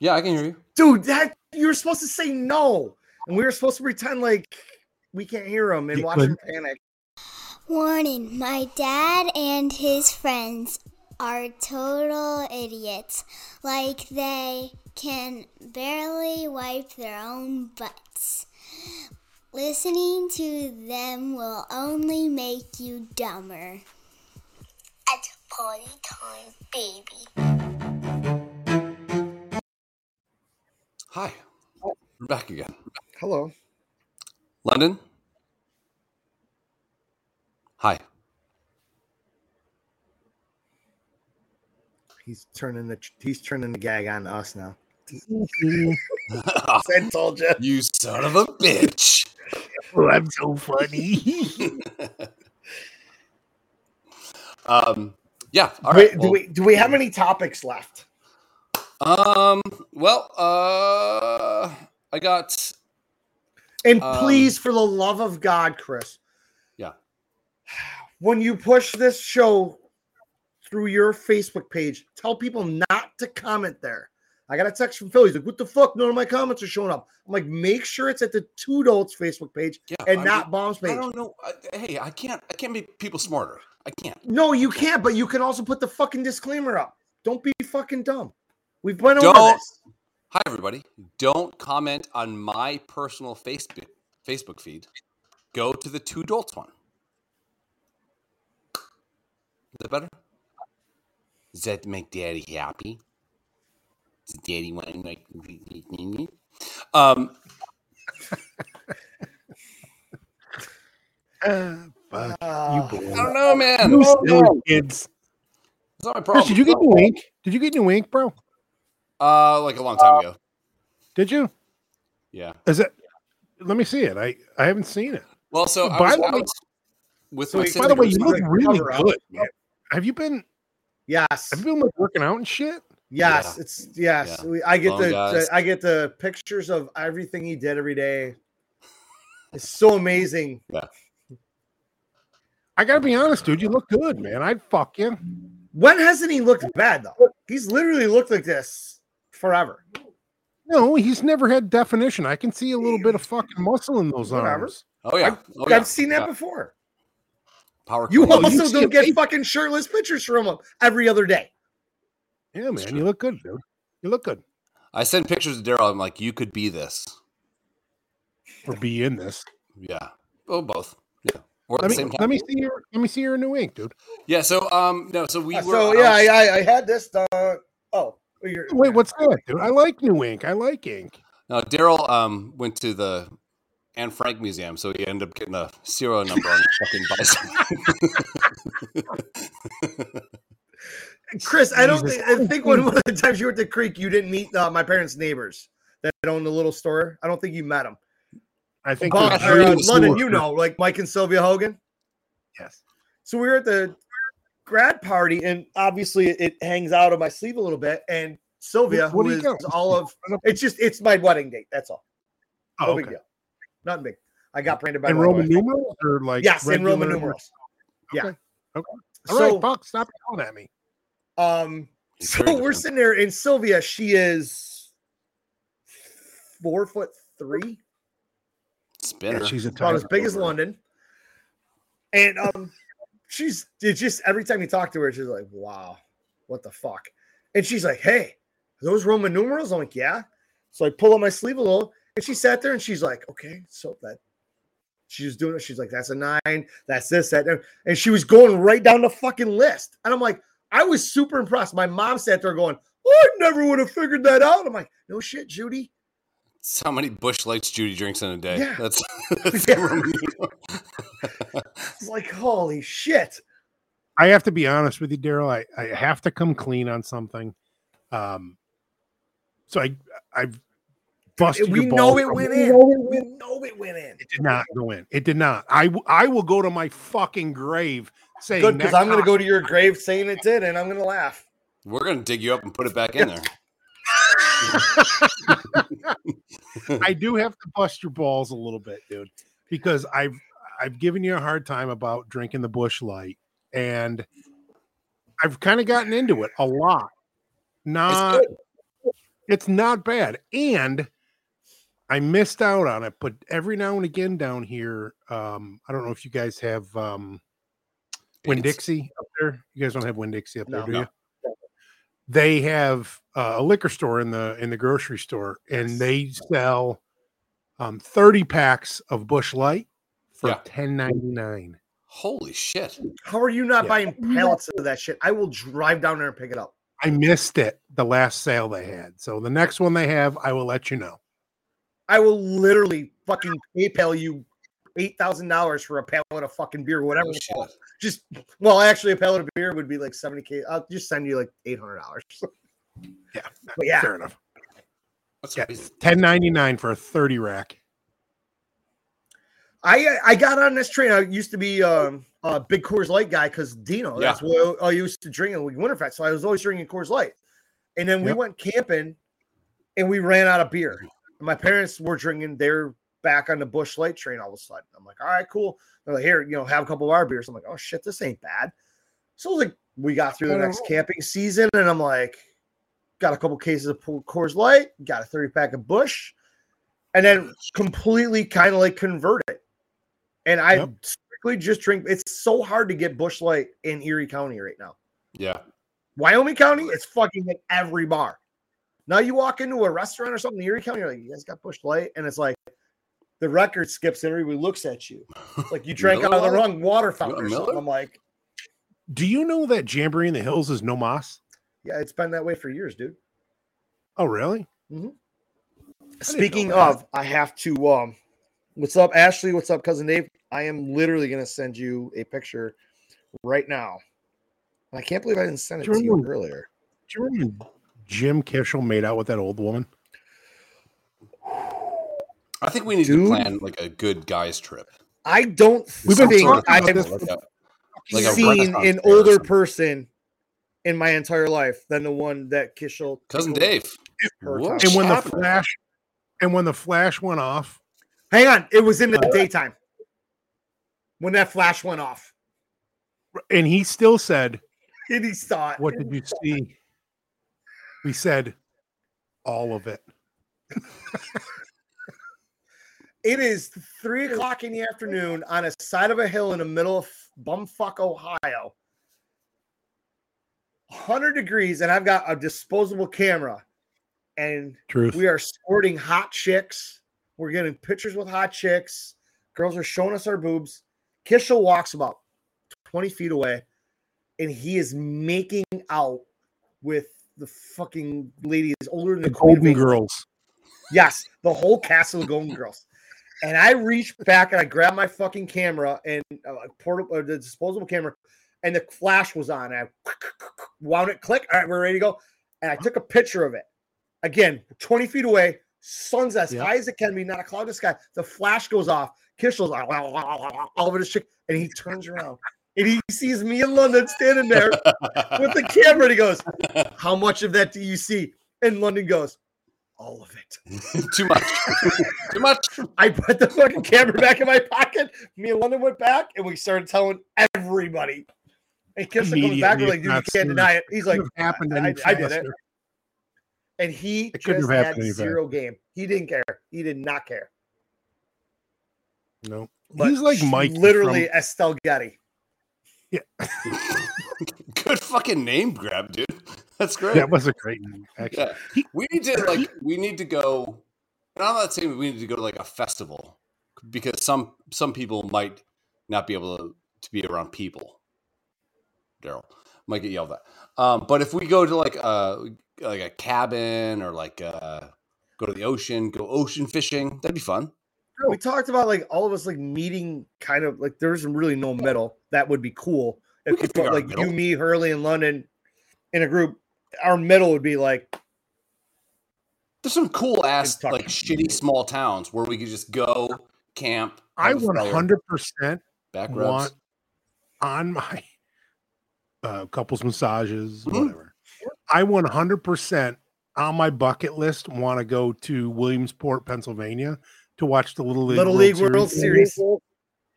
Yeah, I can hear you. Dude, that you were supposed to say no. And we were supposed to pretend like we can't hear him and You watch him panic. Warning My dad and his friends are total idiots. Like they can barely wipe their own butts. Listening to them will only make you dumber. At party time, baby. Hi. We're back again. Hello. London. Hi. He's turning the he's turning the gag on us now. I told you. you son of a bitch. Oh, I'm so funny. um. Yeah. All right. we, do we do we have any topics left? Um. Well. Uh. I got. And Um, please, for the love of God, Chris, Yeah. when you push this show through your Facebook page, tell people not to comment there. I got a text from Philly. He's like, "What the fuck? None of my comments are showing up." I'm like, "Make sure it's at the Two Adults Facebook page Yeah. and I not mean, Bomb's I don't know. I, hey, I can't. I can't make people smarter. I can't. No, you can't. But you can also put the fucking disclaimer up. Don't be fucking dumb. We've been over Don't- this. Hi, everybody. Don't comment on my personal Facebook Facebook feed. Go to the two adults one. Is that better? Does that make Daddy happy? Does Daddy want to like? Um. Ah, fuck. Uh, you boy. I don't know, man. You It's silly kids. not my problem. Chris, problem. did you get new ink? Did you get new ink, bro? Uh, like a long time ago. Did you? Yeah. Is it? Let me see it. I I haven't seen it. Well, so I By was the way- with So wait, By the way, you look really good. Man. Have you been? yes, Have you been like working out and shit? yes, Yeah. it's yes. Yeah. We, I get the, the I get the pictures of everything he did every day. It's so amazing. Yeah. I gotta be honest, dude. You look good, man. I'd fuck you. When hasn't he looked bad though? He's literally looked like this forever. No, he's never had definition. I can see a little bit of fucking muscle in those Whatever. arms. Oh yeah. Oh, I've yeah. seen that Yeah. before. Power. You clean. also see don't get face- fucking shirtless pictures from him every other day. Yeah, man. You look good, dude. You look good. I send pictures to Daryl. I'm like, you could be this. Or be in this. Yeah. Oh, both. Yeah. Or at Let the me same time. let me see your let me see your new ink, dude. Yeah. So um no. So we were. so yeah, was- I, I, I had this done. Oh, you're, Wait, what's that, dude? I like new ink. I like ink. No, Daryl um went to the Anne Frank Museum, so he ended up getting a serial number on the fucking bicycle. Chris? I don't think, I think one of the times you were at the creek, you didn't meet uh, my parents' neighbors that owned the little store. I don't think you met them. I think Bon- the or, uh, London, store- you know, like Mike and Sylvia Hogan. Yes. So we were at the grad party, and obviously it hangs out of my sleeve a little bit. And Sylvia, What- what who do you got? all of it's just it's my wedding date. That's all. No Oh, big okay. deal. Nothing big. I got branded by In Roman wife. numerals or like Yes, in Roman regular- numerals. Yeah. Okay. Okay. All right, So, Buck, stop yelling at me. um, He's so we're sitting there, and Sylvia, she is four foot three, Spinner. Yeah, she's a about as tiger. big as London. And um, she's it just every time you talk to her, she's like, "Wow, what the fuck?" And she's like, "Hey, those Roman numerals?" I'm like, "Yeah." So I pull up my sleeve a little, and she sat there, and she's like, "Okay, so that." She was doing it. She's like, "That's a nine. That's this, that," that." and she was going right down the fucking list. And I'm like, I was super impressed. My mom sat there going, "I never would have figured that out." I'm like, "No shit, Judy." That's how many Busch Lights Judy drinks in a day. Yeah. That's, that's Yeah. the Roman numeral. It's like, holy shit. I have to be honest with you, Daryl. I, I have to come clean on something. Um, so I I've busted. we your know it went in. We know it went in. It did not go in. It did not. I w- I will go to my fucking grave saying Good, because I'm going to go to your grave saying it did, and I'm going to laugh. We're gonna dig you up and put it back in there. I do have to bust your balls a little bit, dude, because I've I've given you a hard time about drinking the Busch Light, and I've kind of gotten into it a lot. Not. It's not bad. And I missed out on it, but every now and again down here, um, I don't know if you guys have um Winn Dixie up there. You guys don't have Winn Dixie up there, No. do No. you? They have uh, a liquor store in the in the grocery store, and they sell um, thirty packs of Busch Light for Yeah. ten ninety nine. Holy shit! How are you not Yeah. buying pallets of that shit? I will drive down there and pick it up. I missed it the last sale they had, so the next one they have, I will let you know. I will literally fucking PayPal you eight thousand dollars for a pallet of fucking beer, whatever. Oh, shit. costs. Just well, actually, a pallet of beer would be like seventy k. I'll just send you like eight hundred dollars. Yeah, but yeah, Fair enough. That's Yeah. Ten ninety nine for a thirty rack. I I got on this train. I used to be um, a big Coors Light guy because Dino. Yeah. That's what I used to drink in Winterfest. So I was always drinking Coors Light. And then we Yep. went camping, and we ran out of beer. And my parents were drinking. They're back on the Busch Light train all of a sudden. I'm like, all right, cool. They're like, here, you know, have a couple of our beers. I'm like, oh shit, this ain't bad. So like, we got through the next camping season, and I'm like, got a couple cases of Coors Light, got a 30 pack of Busch, and then completely kind of like converted. And I Yep. strictly just drink. It's so hard to get Busch Light in Erie County right now. Yeah. Wyoming County, it's fucking at every bar. Now you walk into a restaurant or something in Erie County, you're like, you guys got Busch Light, and it's like the record skips and everybody looks at you like you drank out of the wrong water fountain or something. I'm like, Do you know that Jamboree in the Hills is no moss? yeah, it's been that way for years, dude. Oh, really? Speaking of, I have to. um What's up, Ashley? What's up, cousin Dave? I am literally gonna send you a picture right now. I can't believe I didn't send it to you Drew. earlier. Do you remember Jim Kishel made out with that old woman? I think we need Dude. to plan like a good guys trip. I don't We've been think I've Like a, like seen an older person in my entire life than the one that Kishel cousin Dave. What? And when the flash and when the flash went off, Hang on, it was in the uh, daytime when that flash went off, and he still said, and he saw it. What did you see? We said all of it. It is three o'clock in the afternoon on a side of a hill in the middle of bumfuck Ohio. 100 degrees, and I've got a disposable camera, and Truth. we are sporting hot chicks. We're getting pictures with hot chicks. Girls are showing us our boobs. Kishel walks about 20 feet away, and he is making out with the fucking lady is older than the the Golden Girls. Yes, the whole cast of the Golden Girls. And I reached back and I grabbed my fucking camera and uh, portable, uh, the disposable camera, and the flash was on. I wound it, click. All right, we're ready to go. And I took a picture of it. Again, 20 feet away, sun's as high as it can be, not a cloud in the sky. The flash goes off. Kishel's like, all over the chick, and he turns around and he sees me in London standing there with the camera. And he goes, How much of that do you see? And London goes, All of it. Too much. Too much. I put the fucking camera back in my pocket. Me and London went back and we started telling everybody. And Kissel comes back, we're like, dude, you can't deny it. He's like, happened I- I did it. and he It couldn't just have had zero game. He didn't care. He did not care. No, But he's like Mike. literally Estelle Getty. Yeah. Good fucking name grab, dude. That's great. That was a great name. Actually, Yeah. We need to like we need to go. And I'm not saying we need to go to like a festival because some some people might not be able to, to be around people. Daryl might get yelled at. Um, but if we go to like a like a cabin or like uh go to the ocean, go ocean fishing, that'd be fun. We talked about like all of us like meeting kind of like there's really no middle. That would be cool. We If could you figure put out a like you, me, Hurley, and London in a group, our middle would be like There's some cool ass like shitty small towns where we could just go camp. I have a hundred percent back rubs. want on my uh, couples massages, Mhm. whatever. I one hundred percent on my bucket list want to go to Williamsport, Pennsylvania, to watch the Little League Little World League World Series.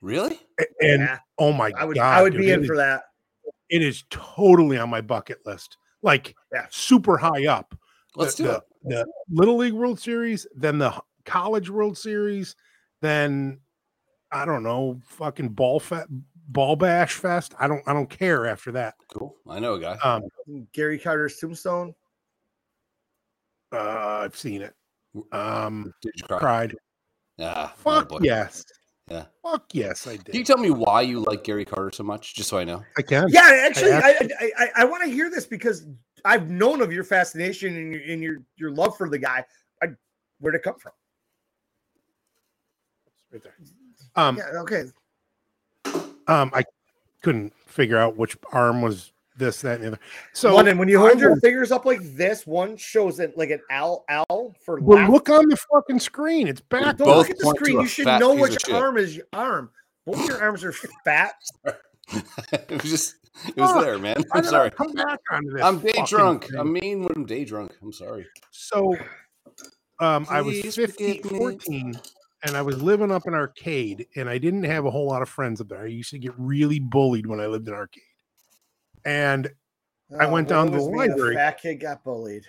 Really? And Yeah, oh my I would god, I would dude, be it in is- for that. It is totally on my bucket list, like Yeah. super high up. Let's the, do the, it. the Little League World Series, then the College World Series, then I don't know, fucking ball fe- ball bash fest. I don't I don't care after that. Cool. I know a guy. Um, Gary Carter's tombstone. uh, I've seen it. Um, Did you cry? cried. Yeah. Fuck boy. yes. Yeah. Fuck yes, I did. Can you tell me why you like Gary Carter so much, just so I know? I can. Yeah, actually, I I I, I, I want to hear this because I've known of your fascination and your and your, your love for the guy. I, where'd it come from? Right there. Um, yeah, okay. um, I couldn't figure out which arm was this, that, and the other. So London, when you I hold your fingers up like this, one shows it like an L L for well, left. look on the fucking screen. It's back. Don't both look at the screen. You should know piece which arm is your arm. Both your arms are fat. it was just, it was Fuck. there, man. I'm did I sorry. Come back onto this. I'm day drunk. thing? I'm mean when I'm day drunk. I'm sorry. So um, I was 15, 14, and I was living up in Arcade, and I didn't have a whole lot of friends up there. I used to get really bullied when I lived in Arcade. And I oh, went Oh, down to the library. Fat kid got bullied.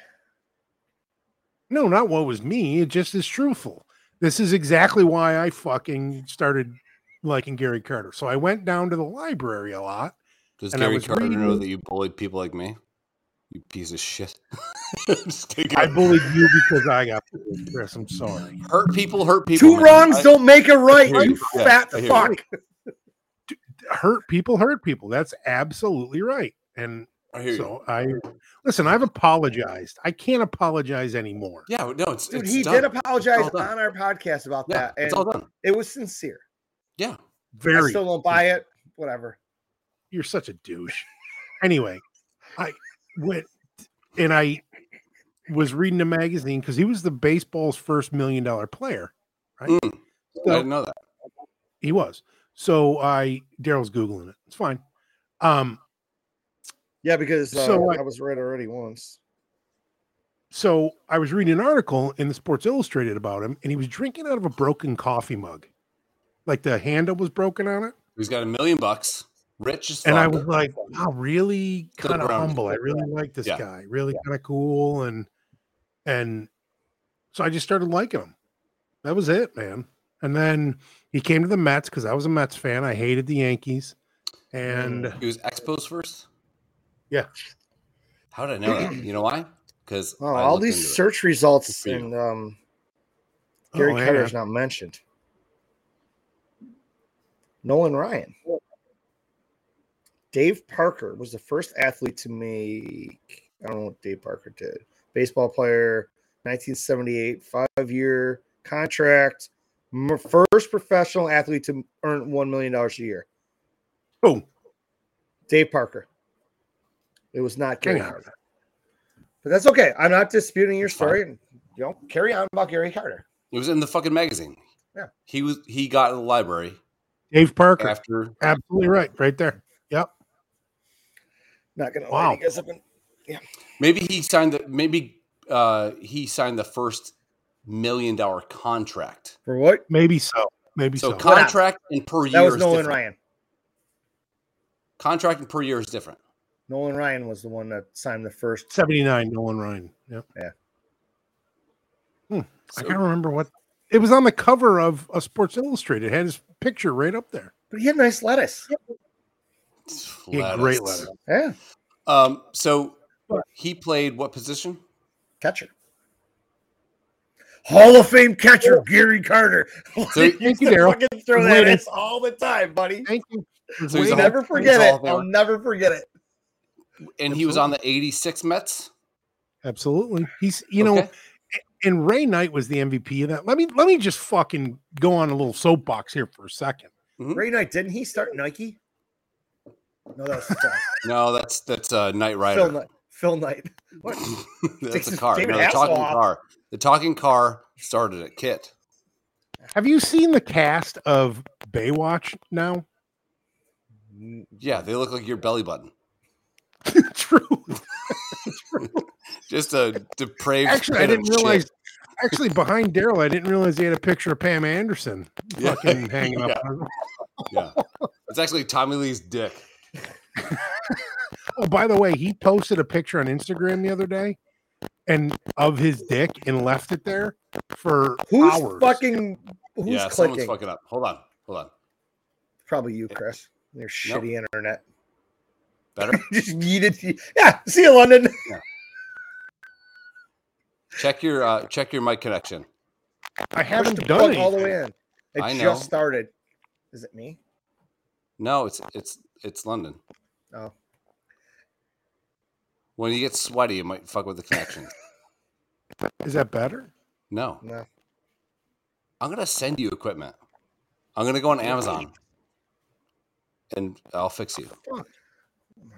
no, not what was me. It just is truthful. This is exactly why I fucking started liking Gary Carter. So I went down to the library a lot. Does And I Gary was Carter know that you bullied people like me? You piece of shit. I bullied you because I got bullied, Chris. I'm sorry. hurt people, hurt people. Two man. wrongs I- don't make a right. You you. Fat I you. fuck. Hurt people hurt people. That's absolutely right. And I hear you. So I listen, I've apologized. I can't apologize anymore. Yeah, no, it's Dude, it's he done. did apologize It's on our podcast about Yeah, that, and it's all done. it was sincere. Yeah, very. I Very still don't buy it. Whatever. you're such a douche. Anyway, I went and I was reading a magazine because he was the baseball's first million dollar player. Right. Mm. I didn't know that. he was. So I Daryl's Googling it. It's fine. Um, Yeah, because uh, So I- I was read already once. so I was reading an article in the Sports Illustrated about him, and he was drinking out of a broken coffee mug. Like the handle was broken on it. He's got a million bucks, rich as and I was like, wow, really kind of humble. I really like this Yeah. guy, really kind of cool. And and so I just started liking him. That was it, man. And then he came to the Mets because I was a Mets fan. I hated the Yankees. And he was Expos first. Yeah. How did I know that? You know why? Because Oh, all these search results for and um, Gary Oh, hang Carter's not mentioned. Nolan Ryan. Dave Parker was the first athlete to make. I don't know what Dave Parker did. Baseball player, 1978, five year contract. M- First professional athlete to earn $1 million a year. oh, Dave Parker. It was not Gary hang. Carter. But that's okay. I'm not disputing your That's story. And, you know, carry on about Gary Carter. It was in the fucking magazine. Yeah. He was. He got in the library Dave Parker. after. Absolutely right. Right there. Yep. Not gonna Wow. lie, you guys have been Maybe he signed the. Maybe uh he signed the first million dollar contract. for what? Maybe so. Maybe So so. contract and per year. That was Nolan different. Ryan. Contract and per year is different. Nolan Ryan was the one that signed the first. 79, Nolan Ryan. Yep. Yeah. Hmm. I can't remember what it was on the cover of a Sports Illustrated. It had his picture right up there. But he had nice lettuce. He had great lettuce. Yeah, Um. So he played what position? catcher. Hall of Fame catcher Gary Carter. So- You Thank you, Daryl. fucking throw that waiting. S all the time, buddy. Thank you. So he's I'll a Hall- never he's forget it. I'll never forget it. And he was on the '86 Mets. Absolutely. He's you know, and Ray Knight was the MVP of that. Let me let me just fucking go on a little soapbox here for a second. Mhm. Ray Knight, didn't he start Nike? No, that's Phil, No, that's that's uh, Knight Phil Rider. Knight. Phil Knight. What? that's a David car. No, the talking car. The talking car started at Kit. Have you seen the cast of Baywatch now? Yeah, they look like your belly button. True. Just a depraved. Actually, I didn't shit. realize. Actually, behind Daryl, I didn't realize he had a picture of Pam Anderson Yeah. fucking hanging up. Yeah, it's actually Tommy Lee's dick. Oh, by the way, he posted a picture on Instagram the other day and of his dick and left it there for Who's hours. fucking who's yeah, someone's clicking? fucking up. Hold on, hold on. Probably you, Chris. Your shitty internet. Better. Just yeeted. you- Yeah, see you, London. check your uh check your mic connection. I haven't the done plug it. all the way in. It I know. just started. Is it me? No, it's it's it's London. Oh, When you get sweaty, it might fuck with the connection. Is that better? No, no. I'm gonna send you equipment. I'm gonna go on Amazon, and I'll fix you.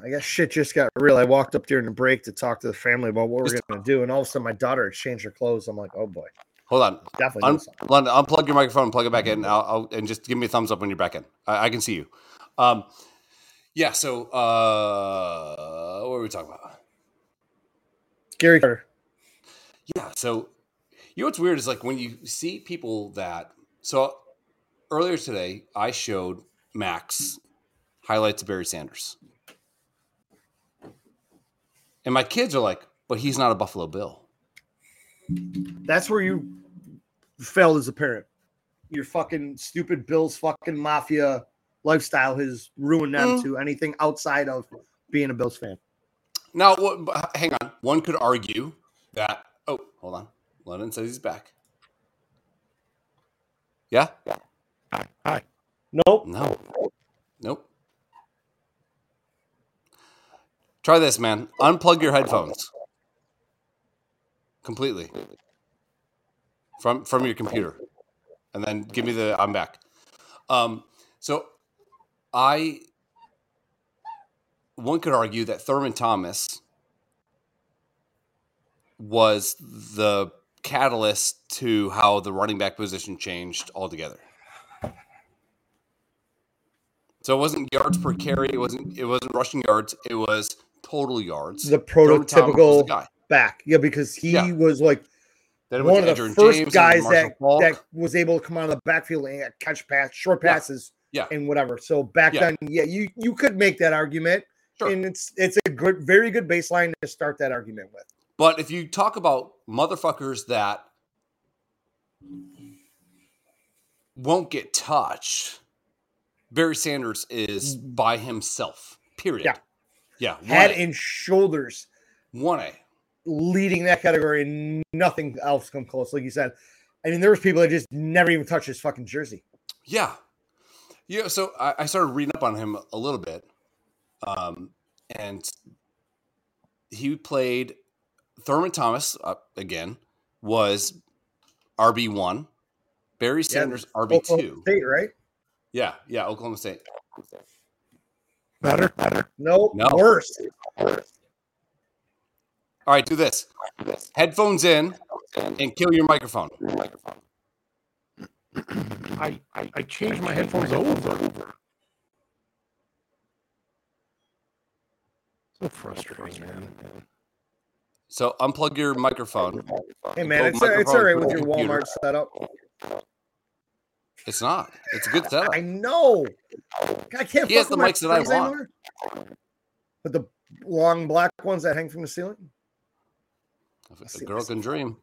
I guess shit just got real. I walked up during the break to talk to the family about what we're Just- gonna do, and all of a sudden my daughter had changed her clothes. I'm like, oh boy, Hold on, definitely. Un- doing. London, unplug your microphone, and plug it back in, I'll, I'll, and just give me a thumbs up when you're back in. I, I can see you. Um, yeah. So, uh, what were we talking about? Gary Carter. Yeah. So, you know what's weird is like when you see people that. So earlier today, I showed Max highlights of Barry Sanders, and my kids are like, "But he's not a Buffalo Bill." That's where you failed as a parent. Your fucking stupid Bills fucking mafia lifestyle has ruined them Mm. to anything outside of being a Bills fan. Now, hang on. One could argue that. Oh, hold on. Lennon says he's back. Yeah. Hi. Hi. Nope. No. Nope. Try this, man. Unplug your headphones completely from from your computer, and then give me the. I'm back. Um. So, I. One could argue that Thurman Thomas was the catalyst to how the running back position changed altogether. So it wasn't yards per carry. It wasn't. It wasn't rushing yards. It was total yards. The prototypical back. Yeah, because he Yeah. was like one of the first James guys that, Faulk. that was able to come out of the backfield and uh, catch pass, short Yeah. passes, Yeah. and whatever. So back Yeah. then, yeah, you you could make that argument, Sure. and it's it's a good, very good baseline to start that argument with. But if you talk about motherfuckers that won't get touched, Barry Sanders is mm-hmm. by himself. Period. Yeah. Yeah. Head 1A. and shoulders One A. leading that category, and nothing else come close. Like you said, I mean, there was people that just never even touched his fucking jersey. Yeah. Yeah. So I, I started reading up on him a little bit. Um, and he played Thurman Thomas uh, again was RB1, Barry Sanders Oklahoma RB2. State, right? Yeah. Yeah. Oklahoma State. Better. Better. No, No. worse. All right. Do this headphones in and kill your microphone. I, I I changed my headphones over. So frustrating, man. So unplug your microphone. Hey man, Go it's, it's all microphone right to with the your computer. Walmart setup. It's not. It's a good setup. I know. I can't. He has the mics that I friends want. anymore. But the long black ones that hang from the ceiling. If a girl can dream.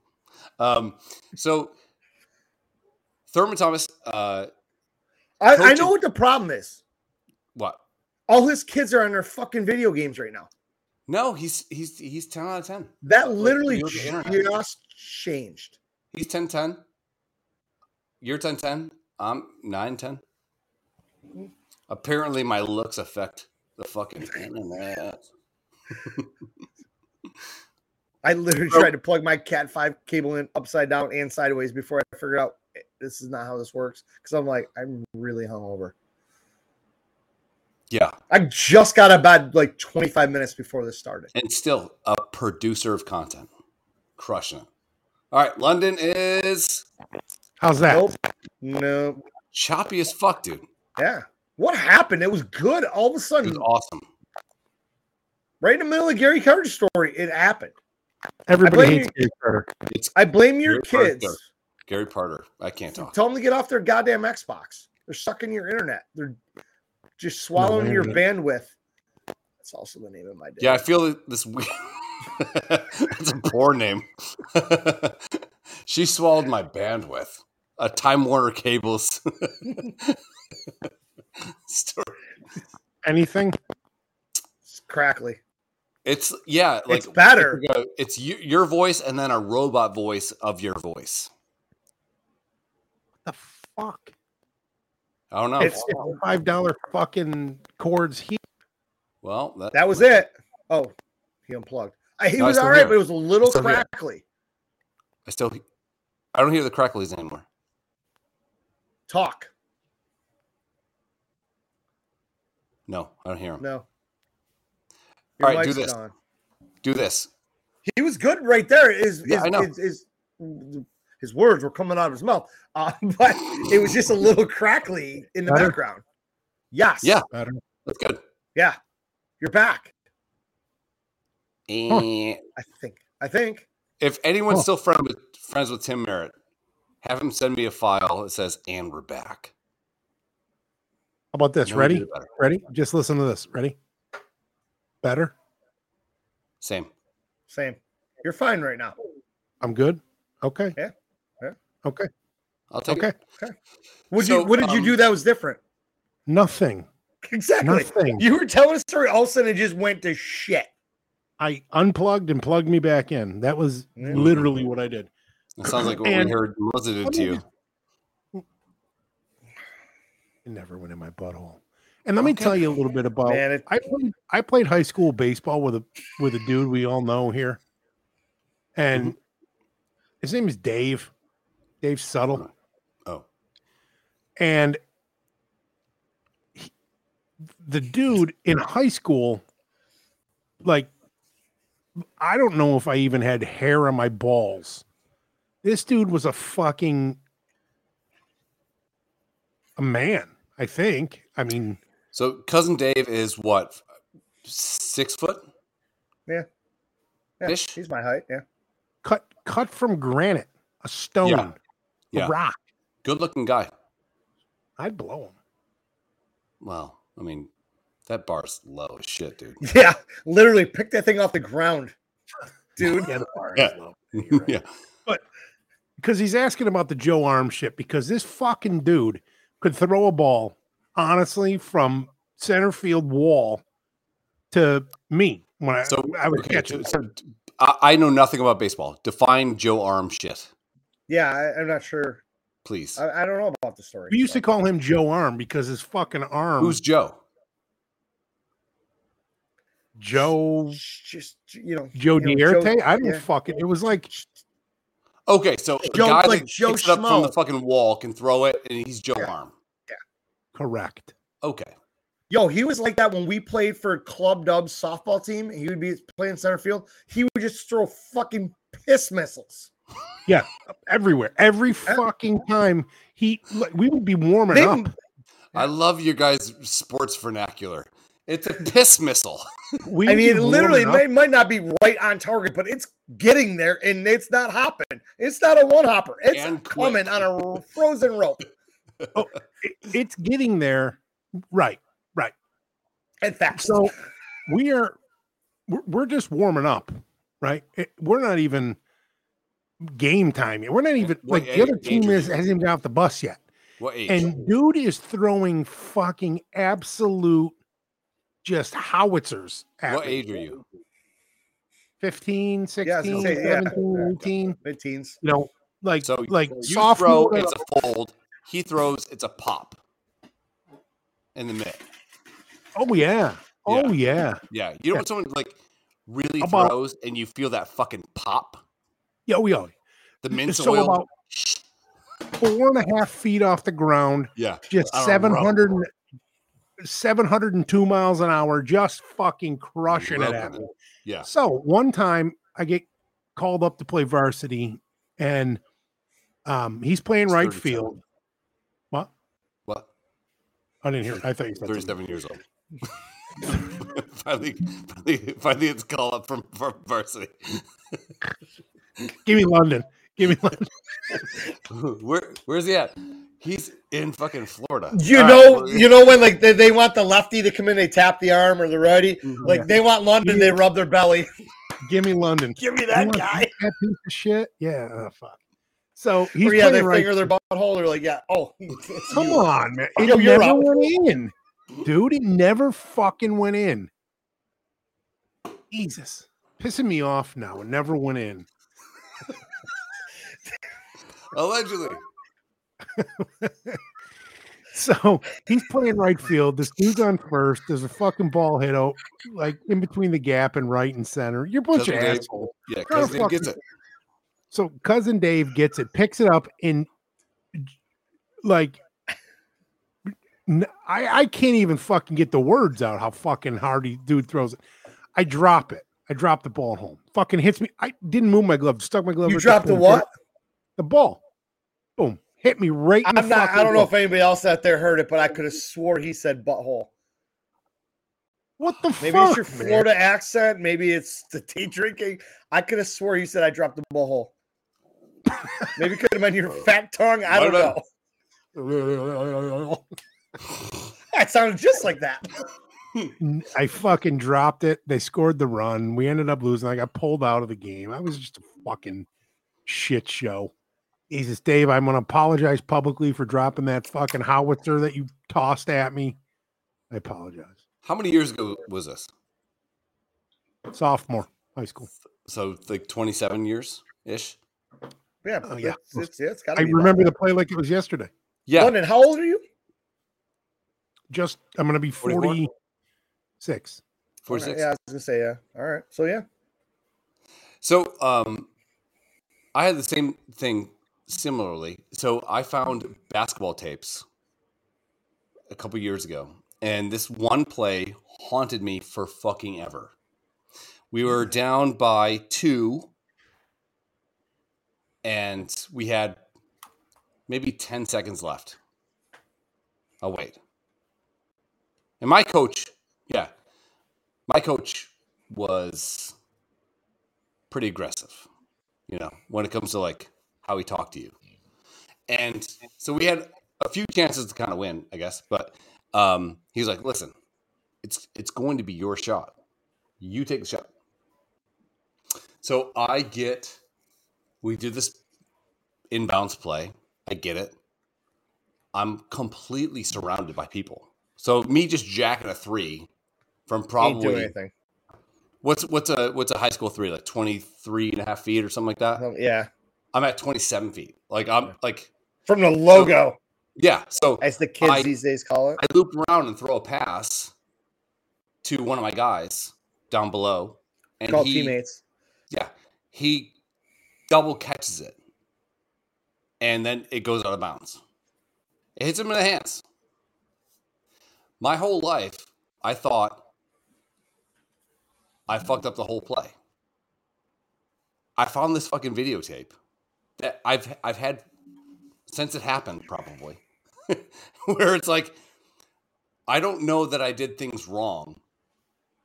Um, so Thurman Thomas, uh, I, I know what the problem is. what? All his kids are on their fucking video games right now. No, he's he's he's ten out of ten. That literally at just changed. He's 10 10. You're 10 10. I'm 9 10. Apparently, my looks affect the fucking internet. I literally tried to plug my Cat Five cable in upside down and sideways before I figured out this is not how this works. Because I'm like, I'm really hungover. Yeah. I just got about like 25 minutes before this started. And still a producer of content. Crushing it. All right. London is How's that? Nope. No. choppy as fuck, dude. Yeah. What happened? It was good. All of a sudden. It sudden, was awesome. right in the middle of Gary Carter's story, it happened. Everybody blame hates Gary Carter. It's I blame your Gary kids. Carter. Gary Parter. I can't talk. Tell them to get off their goddamn Xbox. They're sucking your internet. They're just swallowing your bandwidth. That's also the name of my day. Yeah, I feel this weird. That's a poor name. she swallowed my bandwidth. A Time Warner Cables story. Anything? It's crackly. It's yeah, like It's better. It's, like a- it's you, your voice and then a robot voice of your voice. What the fuck? I don't know. It's- Five dollar fucking cords here. well, that, That was it. Oh, he unplugged. He No, was all right, hear but it was a little Still hear crackly. I still I don't hear the cracklies anymore. Talk. No, I don't hear him. No. All right, do this. gone. Do this. He was good right there. Is Yeah, his, I know. His, his, his words were coming out of his mouth, uh, but it was just a little crackly in the Better? background. Yes. Yeah. Better. That's good. Yeah. You're back. Eh, I think. I think. If anyone's Huh. still friend with, friends with Tim Merritt, have him send me a file that says "and we're back." How about this? No, Ready? did it better. Ready? Just listen to this. Ready? Better? Same. Same. You're fine right now. I'm good. Okay. Yeah. Yeah. Okay. I'll take Okay. it. What So, you what did you um, do that was different? Nothing. Exactly. Nothing. You were telling a story, all of a sudden it just went to shit. I unplugged and plugged me back in. That was Yeah. literally what I did. It sounds like what And- we heard Melissa did to you. It never went in my butthole. And let me tell you a little bit about. Man, it- I played. I played high school baseball with a with a dude we all know here, and Mm-hmm. his name is Dave. Dave Subtle, Oh, and he- the dude in high school, like, I don't know if I even had hair on my balls. This dude was a fucking a man. I think. I mean, so cousin Dave is what six foot? Yeah, Ish? he's my height. Yeah. cut cut from granite, a stone, Yeah. Yeah. rock. Good looking guy. I'd blow him. Well, I mean, that bar's low as shit, dude. Yeah. Literally pick that thing off the ground. Dude. Yeah, the bar Yeah. is low. Right. yeah. But because he's asking about the Joe Arm shit because this fucking dude could throw a ball honestly from center field wall to me when I, So I would okay, catch it. so I, I know nothing about baseball. Define Joe Arm shit, Yeah, I, I'm not sure. please. I, I don't know about the story. We used to call him Joe Arm because his fucking arm. Who's Joe? Joe? just you know Joe you know, Dierte? I didn't yeah. fucking. It was like Okay, so a Joe- guy like that Joe picks it up from the fucking wall can throw it, and he's Joe Yeah. Arm. Yeah, correct. Okay, Yo, he was like that when we played for Club Dubs softball team. He would be playing center field. He would just throw fucking piss missiles. Yeah, everywhere, every fucking time he, we would be warming They- up. I love your guys' sports vernacular. It's a piss missile. We I mean, be it literally warming might not be right on target, but it's getting there and it's not hopping. It's not a one hopper. It's And coming quick. on a frozen rope oh, up. It- it's getting there. Right, right. and fast. So we are, we're, we're just warming up, right? It- we're not even game time yet. We're not even What like the other team is hasn't even got off the bus yet. What age? And dude is throwing fucking absolute just howitzers at what me. age are you? 15, 16, Yeah, I was yeah. 18, Mid teens. you know, like So like you sophomore. throw, it's a fold. He throws, it's a pop in the mitt. oh yeah. Oh yeah. Yeah, you know Yeah. when someone like really About- throws and you feel that fucking pop. Yeah, we are. The mint So oil. about four and a half feet off the ground, yeah, just On 700 702 miles an hour, just fucking crushing it at me. yeah. So one time I get called up to play varsity, and um, he's playing He's right field. What? What? I didn't hear. It. I thought you said something. Thirty-seven years old. finally, finally, finally, it's call up from, from varsity. Give me London. Give me London. Where, where's he at? He's in fucking Florida. You All know, right, you know when like they, they want the lefty to come in, they tap the arm or the righty. Mhm. Like they want London, they rub their belly. Give me London. Give me that want guy. That piece of shit. Yeah. Oh, fuck. So he's Or yeah, they right. finger their butthole. They're like, yeah. Oh, Come you. on, man. It Yo, never out. went in, dude. It never fucking went in. Jesus, pissing me off now. It never went in. Allegedly. So he's playing right field. This dude's on first. There's a fucking ball hit out, like in between the gap and right and center. You're a bunch of Dave. assholes. Yeah, Trying to because Dave gets it. So cousin Dave gets it, picks it up, and like I, I can't even fucking get the words out how fucking hard he dude throws it. I drop it. I drop the ball home. Fucking hits me. I didn't move my glove. Stuck my glove. You dropped the boom, what? The ball. Boom. Hit me right in the I'm not. I don't know glove. if anybody else out there heard it, but I could have swore he said butthole. What the Maybe fuck, it's your man? Florida accent. Maybe it's the tea drinking. I could have swore he said I dropped the butthole. Maybe it could have been your fat tongue. I don't know. That sounded just like that. I fucking dropped it. They scored the run. We ended up losing. I got pulled out of the game. I was just a fucking shit show. Jesus, Dave, I'm going to apologize publicly for dropping that fucking howitzer that you tossed at me. I apologize. How many years ago was this? Sophomore, high school. So like 27 years ish. Yeah, Oh, yeah. It's, it's, it's got I to be. remember the play like it was yesterday. Yeah. London, how old are you? Just, I'm going to be 44? 46. 46. Yeah, I was gonna say yeah. All right, so yeah. So um, I had the same thing similarly. So I found basketball tapes a couple years ago, and this one play haunted me for fucking ever. We were hmm. down by two, and we had maybe 10 seconds left. Oh, wait. And my coach, yeah, my coach was pretty aggressive, you know, when it comes to like how he talked to you. And so we had a few chances to kind of win, I guess, but um, he was like, "Listen, it's it's going to be your shot. You take the shot." So I get, we do this inbounds play. I get it. I'm completely surrounded by people. So me just jacking a three from probably anything. What's what's a what's a high school three like 23 and a half feet or something like that? Yeah, I'm at 27 feet. Like I'm like from the logo, yeah. So as the kids I- these days call it. I loop around and throw a pass to one of my guys down below, and Called he teammates. yeah he double catches it, and then it goes out of bounds. It hits him in the hands. My whole life, I thought I fucked up the whole play. I found this fucking videotape that I've I've had since it happened, probably, where it's like I don't know that I did things wrong,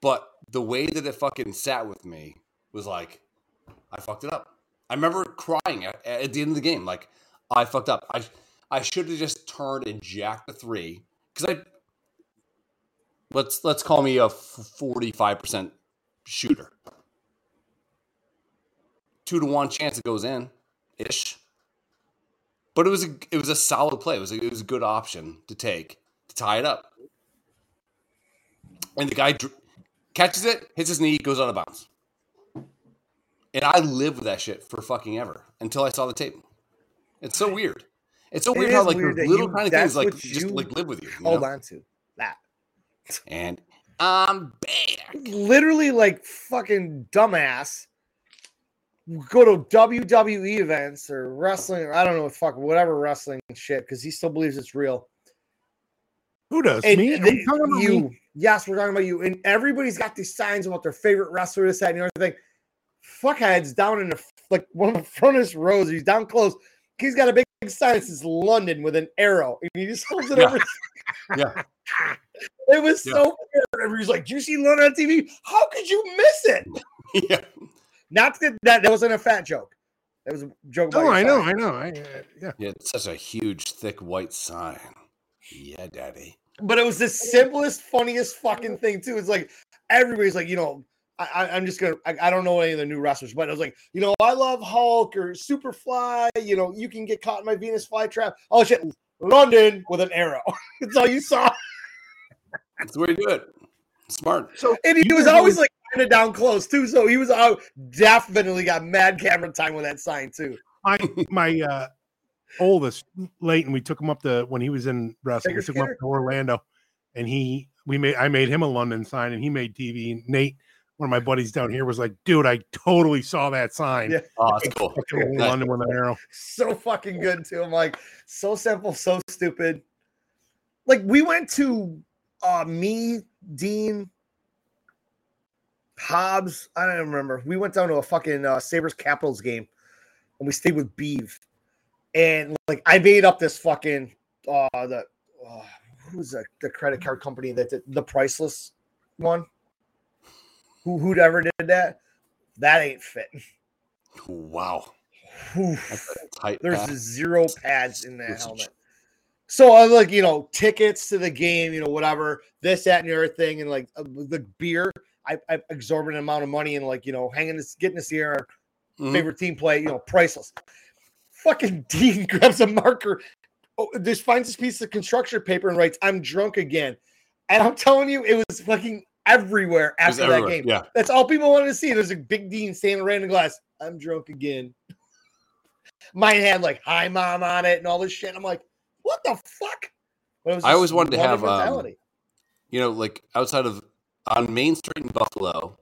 but the way that it fucking sat with me was like I fucked it up. I remember crying at, at the end of the game, like I fucked up. I I should have just turned and jacked the three because I let's let's call me a forty five percent shooter. Two to one chance it goes in, ish. But it was a it was a solid play. It was a, it was a good option to take to tie it up. And the guy dr- catches it, hits his knee, goes out of bounds. And I lived with that shit for fucking ever until I saw the tape. It's so weird. It's so It weird how like weird little you- tiny that's things like just like live with you. you Hold know? on to that. And I'm back. Literally, like fucking dumbass. Go to WWE events or wrestling, or I don't know, fuck whatever wrestling shit, because he still believes it's real. Who does? And me? They- talking about you, me? yes, we're talking about you. And everybody's got these signs about their favorite wrestler, this, that, and the other thing. Fuckhead's down in the like one of the frontest rows. He's down close. He's got a big, big sign that says London with an arrow. And he just holds it Yeah. over. Yeah. It was Yeah. so weird. Everybody's like, Do you see London on TV? How could you miss it? yeah. Not that that, that wasn't a fat joke. That was a joke. Oh, I know. I know. I, uh, yeah. Yeah, it's such a huge, thick white sign. Yeah, daddy. But it was the simplest, funniest fucking thing too. It's like everybody's like, you know, I, I, I'm just gonna. I, I don't know any of the new wrestlers, but I was like, you know, I love Hulk or Superfly. You know, you can get caught in my Venus flytrap. Oh shit, London with an arrow. That's all you saw. That's the way to do it. Smart. So And he you was always like kind of down close too. So he was out definitely got mad camera time with that sign too. my my uh oldest Leighton, we took him up to when he was in wrestling, we took him up to Orlando and he we made I made him a London sign and he made TV. And Nate, one of my buddies down here, was like, dude, I totally saw that sign. Yeah. Oh, that's cool. London with an arrow. So fucking good too. I'm like, so simple, so stupid. Like we went to uh me, Dean, Hobbs. I don't even remember. We went down to a fucking uh, Sabres Capitals game and we stayed with Beeve. And like I made up this fucking uh the uh, who's the, the credit card company that did the priceless one? Who who'd ever did that? That ain't fit. Wow. Whew. That's a tight There's pack. zero pads in that helmet. So I like, you know, tickets to the game, you know, whatever, this, that, and the other thing, and like uh, the beer, I, I exorbitant amount of money, and like, you know, hanging this, getting to see our Mhm. favorite team play, you know, priceless. Fucking Dean grabs a marker, oh, just finds this piece of construction paper and writes, "I'm drunk again," and I'm telling you, it was fucking everywhere after that everywhere. game. Yeah. That's all people wanted to see. There's a big Dean standing right in the glass. I'm drunk again. Mine had like "Hi, mom" on it and all this shit. I'm like, what the fuck? But it was I always wanted to have, wonderful um. You know, like outside of on Main Street in Buffalo,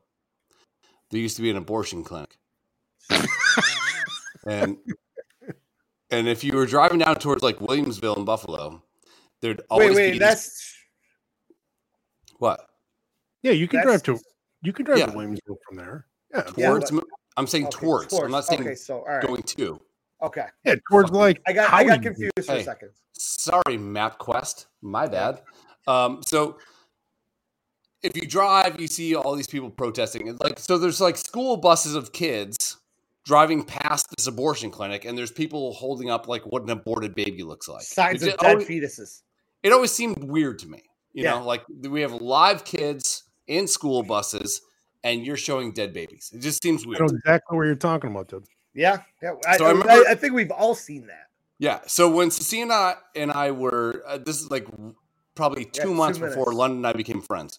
there used to be an abortion clinic. and and if you were driving down towards like Williamsville in Buffalo, there'd always wait, be wait, these- that's Oh, what Yeah, you can that's drive to you can drive Yeah. to Williamsville from there. Yeah. Yeah, towards. I'm saying okay, towards. I'm not saying Okay, so all right, going to. Okay. Yeah, towards like I got I got Howdy. confused for a second. Sorry, MapQuest. My bad. Um, so if you drive, you see all these people protesting. And like, so there's like school buses of kids driving past this abortion clinic, and there's people holding up like what an aborted baby looks like. Signs it, of dead always, fetuses. it always seemed weird to me. You Yeah. know, like we have live kids in school buses, and you're showing dead babies. It just seems I weird. know exactly what you're talking about, dude. Yeah, yeah. I, So I I, remember- I think we've all seen that. Yeah. So when Cecina and I were, uh, this is like probably two Yeah, two months before. London and I became friends.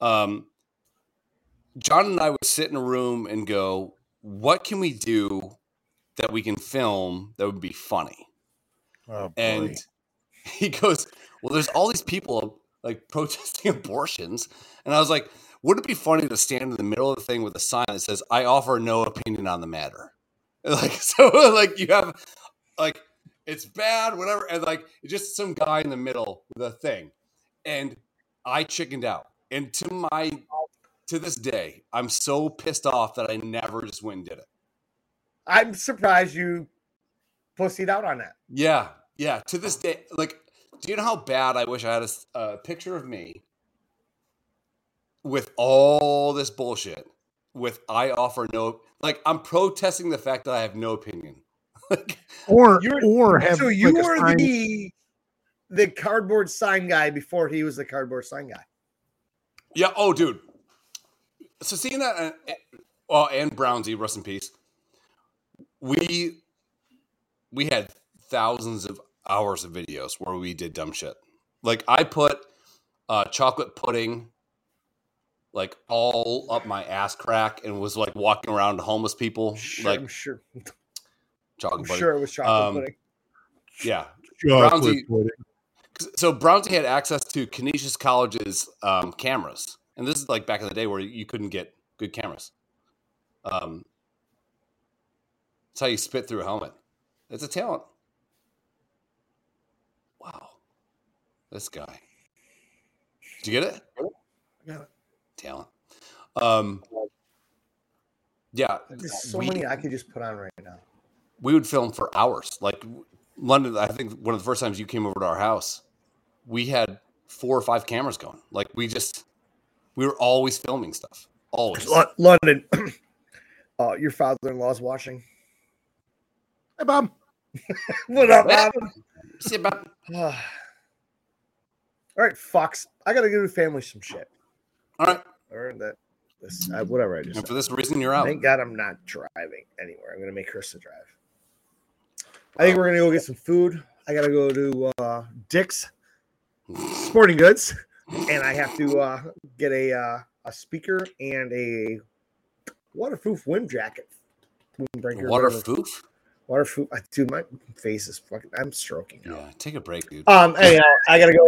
Um, John and I would sit in a room and go, "What can we do that we can film that would be funny?" Oh. And he goes, "Well, there's all these people like protesting abortions," and I was like, "Wouldn't it be funny to stand in the middle of the thing with a sign that says I offer no opinion on the matter?" Like so, like you have like it's bad, whatever, and like just some guy in the middle with a thing, and I chickened out, and to my to this day, I'm so pissed off that I never just went and did it. I'm surprised you pussied out on that. Yeah, yeah. To this day, like, do you know how bad I wish I had a picture of me with all this bullshit? With I offer no, like, I'm protesting the fact that I have no opinion. like, or You're- or have so you like were the the cardboard sign guy before he was the cardboard sign guy. yeah. Oh, dude. So seeing that, and, and- well, and Brownsy, rest in peace. We we had thousands of hours of videos where we did dumb shit. Like I put uh, chocolate pudding like all up my ass crack and was like walking around to homeless people Sure, like I'm sure. chocolate I'm pudding. sure it was chocolate Um, pudding. Yeah. chocolate Brownsy- pudding. So Brownsy had access to Canisius College's um, cameras, and this is like back in the day where you couldn't get good cameras. Um, that's how you spit through a helmet. It's a talent. Wow, this guy. Did you get it? I got it. Talent. Um, yeah, There's so we- many I could just put on right now. we would film for hours. Like London, I think one of the first times you came over to our house, we had four or five cameras going. Like we just, we were always filming stuff. Always. London. uh, your father-in-law's watching. Hey, Bob. What up, Bob? See about All right, Fox. I gotta give the family some shit. All right. I earned that. this uh, whatever I just. And for this reason, you're out. Thank God I'm not driving anywhere. I'm gonna make Krista drive. I think we're gonna go get some food. I gotta go to uh, Dick's Sporting Goods, and I have to uh, get a uh, a speaker and a waterproof wind jacket. Windbreaker. Waterproof? Waterproof. Dude, my face is fucking. I'm stroking now. Yeah, take a break, dude. Um, anyhow, I gotta go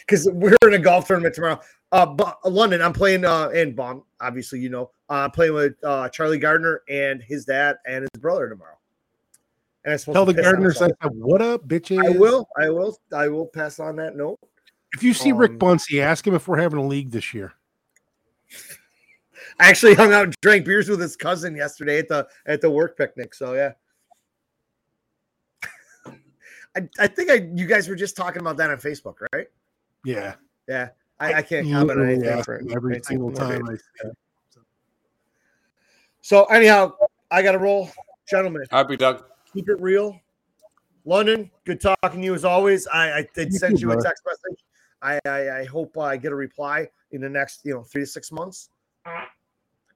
because we're in a golf tournament tomorrow. Uh, but London, I'm playing uh in Bomb. Obviously, you know, uh, I'm playing with uh Charlie Gardner and his dad and his brother tomorrow. And I'm Tell the gardeners I said, "What up, bitches?" I will, I will, I will pass on that note. If you see Rick Um, Bunsey, ask him if we're having a league this year. I actually hung out and drank beers with his cousin yesterday at the at the work picnic. So yeah. I, I think I you guys were just talking about that on Facebook, right? Yeah, Yeah. I, I can't comment on anything ask for every anything single time. I see it. So anyhow, I gotta roll. Gentlemen, Happy big dog. keep it real. London, good talking to you as always. I, I did You send too, you a text message. I, I, I hope I get a reply in the next, you know, three to six months.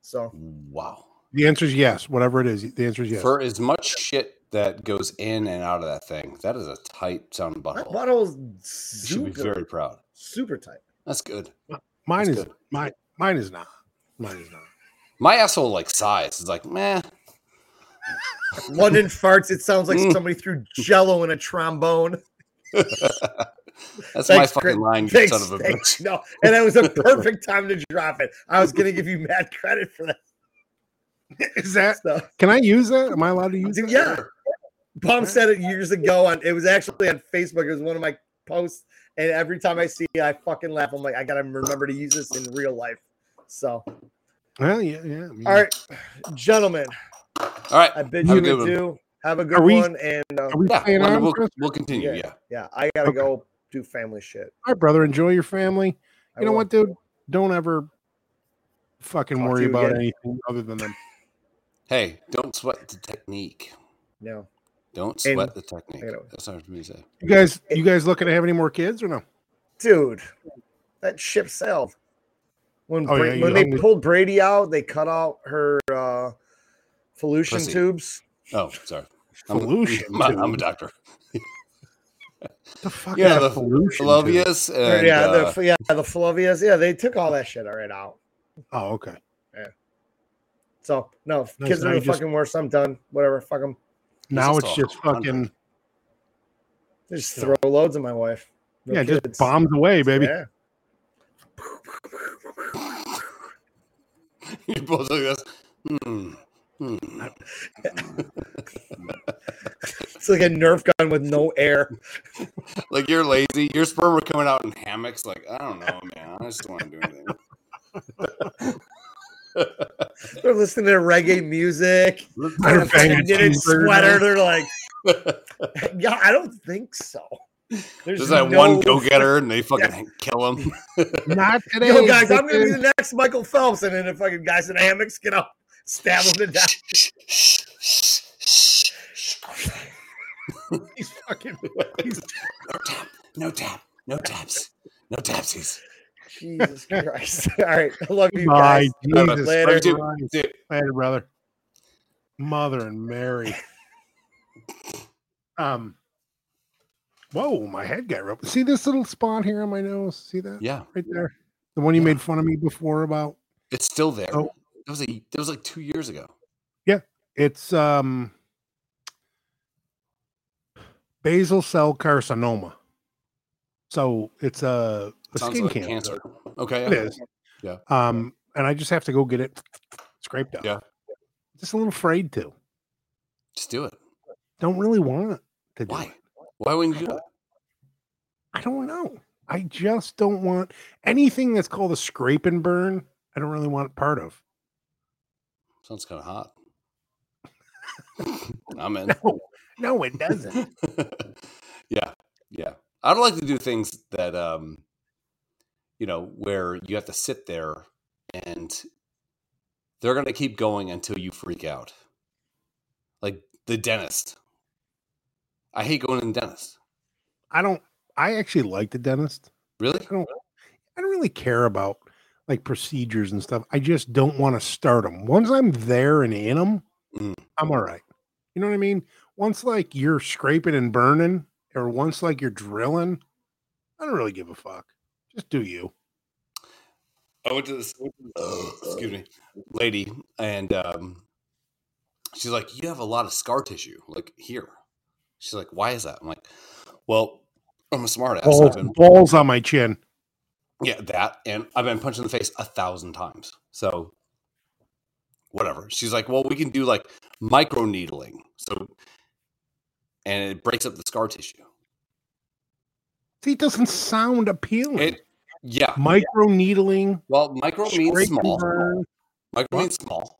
So Wow. The answer is yes. Whatever it is, the answer is yes. For as much shit that goes in and out of that thing, that is a tight sounding that butthole. bottle is You should be very proud. super tight. That's good. mine that's is good. mine. Mine is not. Mine is not. My asshole like size is like, meh. London farts. It sounds like Mm. somebody threw jello in a trombone. That's my Thanks, fucking Chris. line, you Thanks, son of a thanks. bitch. No, and it was a perfect time to drop it. I was gonna give you mad credit for that. Is that? So, Can I use that? Am I allowed to use it? yeah. Bomb said it years ago on it was actually on Facebook. It was one of my posts, and every time I see it, I fucking laugh. I'm like, I gotta remember to use this in real life. So, Well, yeah, yeah. I mean, all right, gentlemen, All right. I bid Have you a good one. adieu. Have a good Are we- one, and uh, Are we yeah, on? we'll, we'll continue. Yeah. Yeah. yeah, I gotta Okay. go do family shit. All right, brother. Enjoy your family. I You know will. what, dude? Don't ever fucking Talk worry about again. anything other than them. Hey, don't sweat the technique. No, Don't And- sweat the technique. I gotta- That's hard for me to say. You guys, you guys looking to have any more kids or no? dude, that ship sailed. When Oh, Bra- yeah, when they hungry? pulled Brady out, they cut out her uh, pollution Pussy. tubes. Oh, sorry. I'm, Pollution I'm, I'm a tube. doctor. The fuck Yeah, the a pollution? Flavius and yeah, uh, the yeah the Flavias. Yeah, they took all that shit right out. Oh, okay. Yeah. So no, if Nice, kids are you the just- fucking worst. I'm done. Whatever. Fuck them. Now it's just fucking Just Yeah. throw loads at my wife. No yeah, kids. just bombs away, baby. Yeah. you both look at this. Hmm. Hmm. It's like a Nerf gun with no air. Like you're lazy. Your sperm are coming out in hammocks. Like I don't know, man. I just don't want to do anything. They're listening to reggae music. They're They're banging knitted cheeseburgers. sweater. They're like, yeah, I don't think so. There's that one go getter, and they fucking kill him. Not today. Yo, guys, I'm gonna be the next Michael Phelps, and then the fucking guys in hammocks get up, stab him to death. He's fucking. He's, no tap. No tap. No taps. No tapsies. Jesus Christ! All right, I love you my guys. Jesus Later. Dude, dude, Later, brother. Mother and Mary. Um. Whoa, my head got rubbed. See this little spot here on my nose? See that Yeah, right there? The one you Yeah. made fun of me before about. it's still there. Oh. That was a. That was like two years ago. Yeah. It's um basal cell carcinoma. So it's a, Sounds skin like cancer. cancer. Okay. It yeah. is. Yeah. Um, and I just have to go get it scraped out. Yeah. Just a little afraid to. Just do it. Don't really want to do Why? it. Why wouldn't you do it? I don't know. I just don't want anything that's called a scrape and burn. I don't really want part of. Sounds kind of hot. I'm in. No, no, it doesn't. yeah, yeah. I don't like to do things that, um, you know, where you have to sit there and they're going to keep going until you freak out. Like the dentist. I hate going to the dentist. I don't. I actually like the dentist. Really? I don't. I don't really care about like procedures and stuff. I just don't want to start them. Once I'm there and in them, Mm. I'm all right. You know what I mean? Once like you're scraping and burning, or once like you're drilling, I don't really give a fuck. Just do you. I went to this excuse me lady, and um, she's like, "You have a lot of scar tissue, like here." She's like, "Why is that?" I'm like, "Well, I'm a smart ass. Balls, been, balls on my chin. yeah, that, and I've been punched in the face a thousand times. So, whatever." She's like, "Well, we can do like micro needling, so, and it breaks up the scar tissue." See, it doesn't sound appealing. It, yeah. Micro needling. Well, micro means small. burn. Micro means small.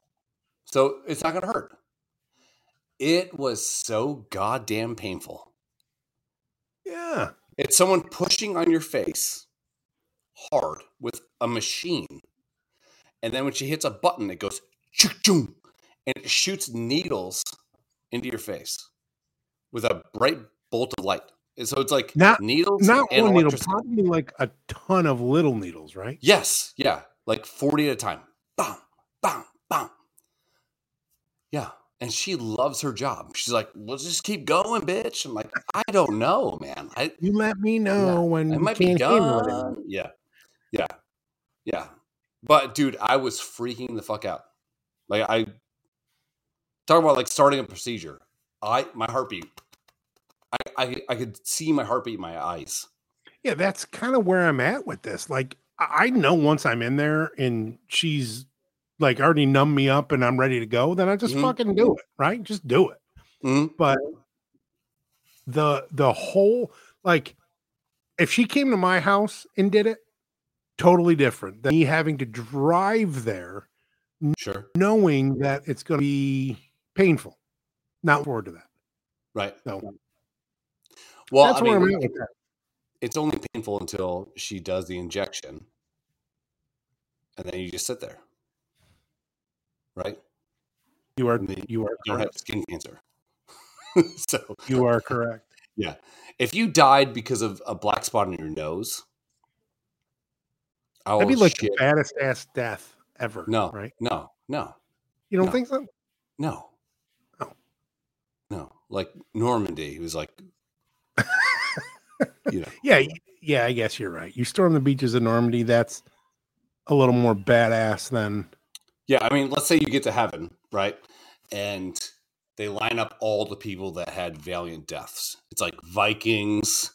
So it's not going to hurt. It was so goddamn painful. Yeah. It's someone pushing on your face hard with a machine. And then when she hits a button, it goes and it shoots needles into your face with a bright bolt of light. And so it's like Not- needles, Not and one needle, probably like a ton of little needles, right? Yes, yeah, like 40 at a time. Bam, bam, bam. Yeah, and she loves her job. She's like, "Let's just keep going, bitch." I'm like, "I don't know, man. I You let me know when I might be can't handle it. anymore. done." Yeah, yeah, yeah. But dude, I was freaking the fuck out. Like I talk about like starting a procedure. I my heartbeat. I I, I could see my heartbeat in my eyes. Yeah, that's kind of where I'm at with this. Like, I know once I'm in there and she's like already numbed me up and I'm ready to go, then I just Mhm. fucking do it, right? Just do it. Mhm. But the the whole like, if she came to my house and did it, totally different than me having to drive there, Sure, knowing that it's going to be painful. Not forward to that. right. So Well, that's I where mean, I'm at with that. it's only painful until she does the injection and then you just sit there right You are you are you don't have skin cancer so You are correct. Yeah, if you died because of a black spot on your nose I that'd be like shit. the baddest ass death ever. No. right? no no You don't No. think so? no Oh. no like normandy who's like you know Yeah, yeah. I guess you're right. You storm the beaches of Normandy. That's a little more badass than Yeah, I mean, let's say you get to heaven, right? And they line up all the people that had valiant deaths. It's like Vikings,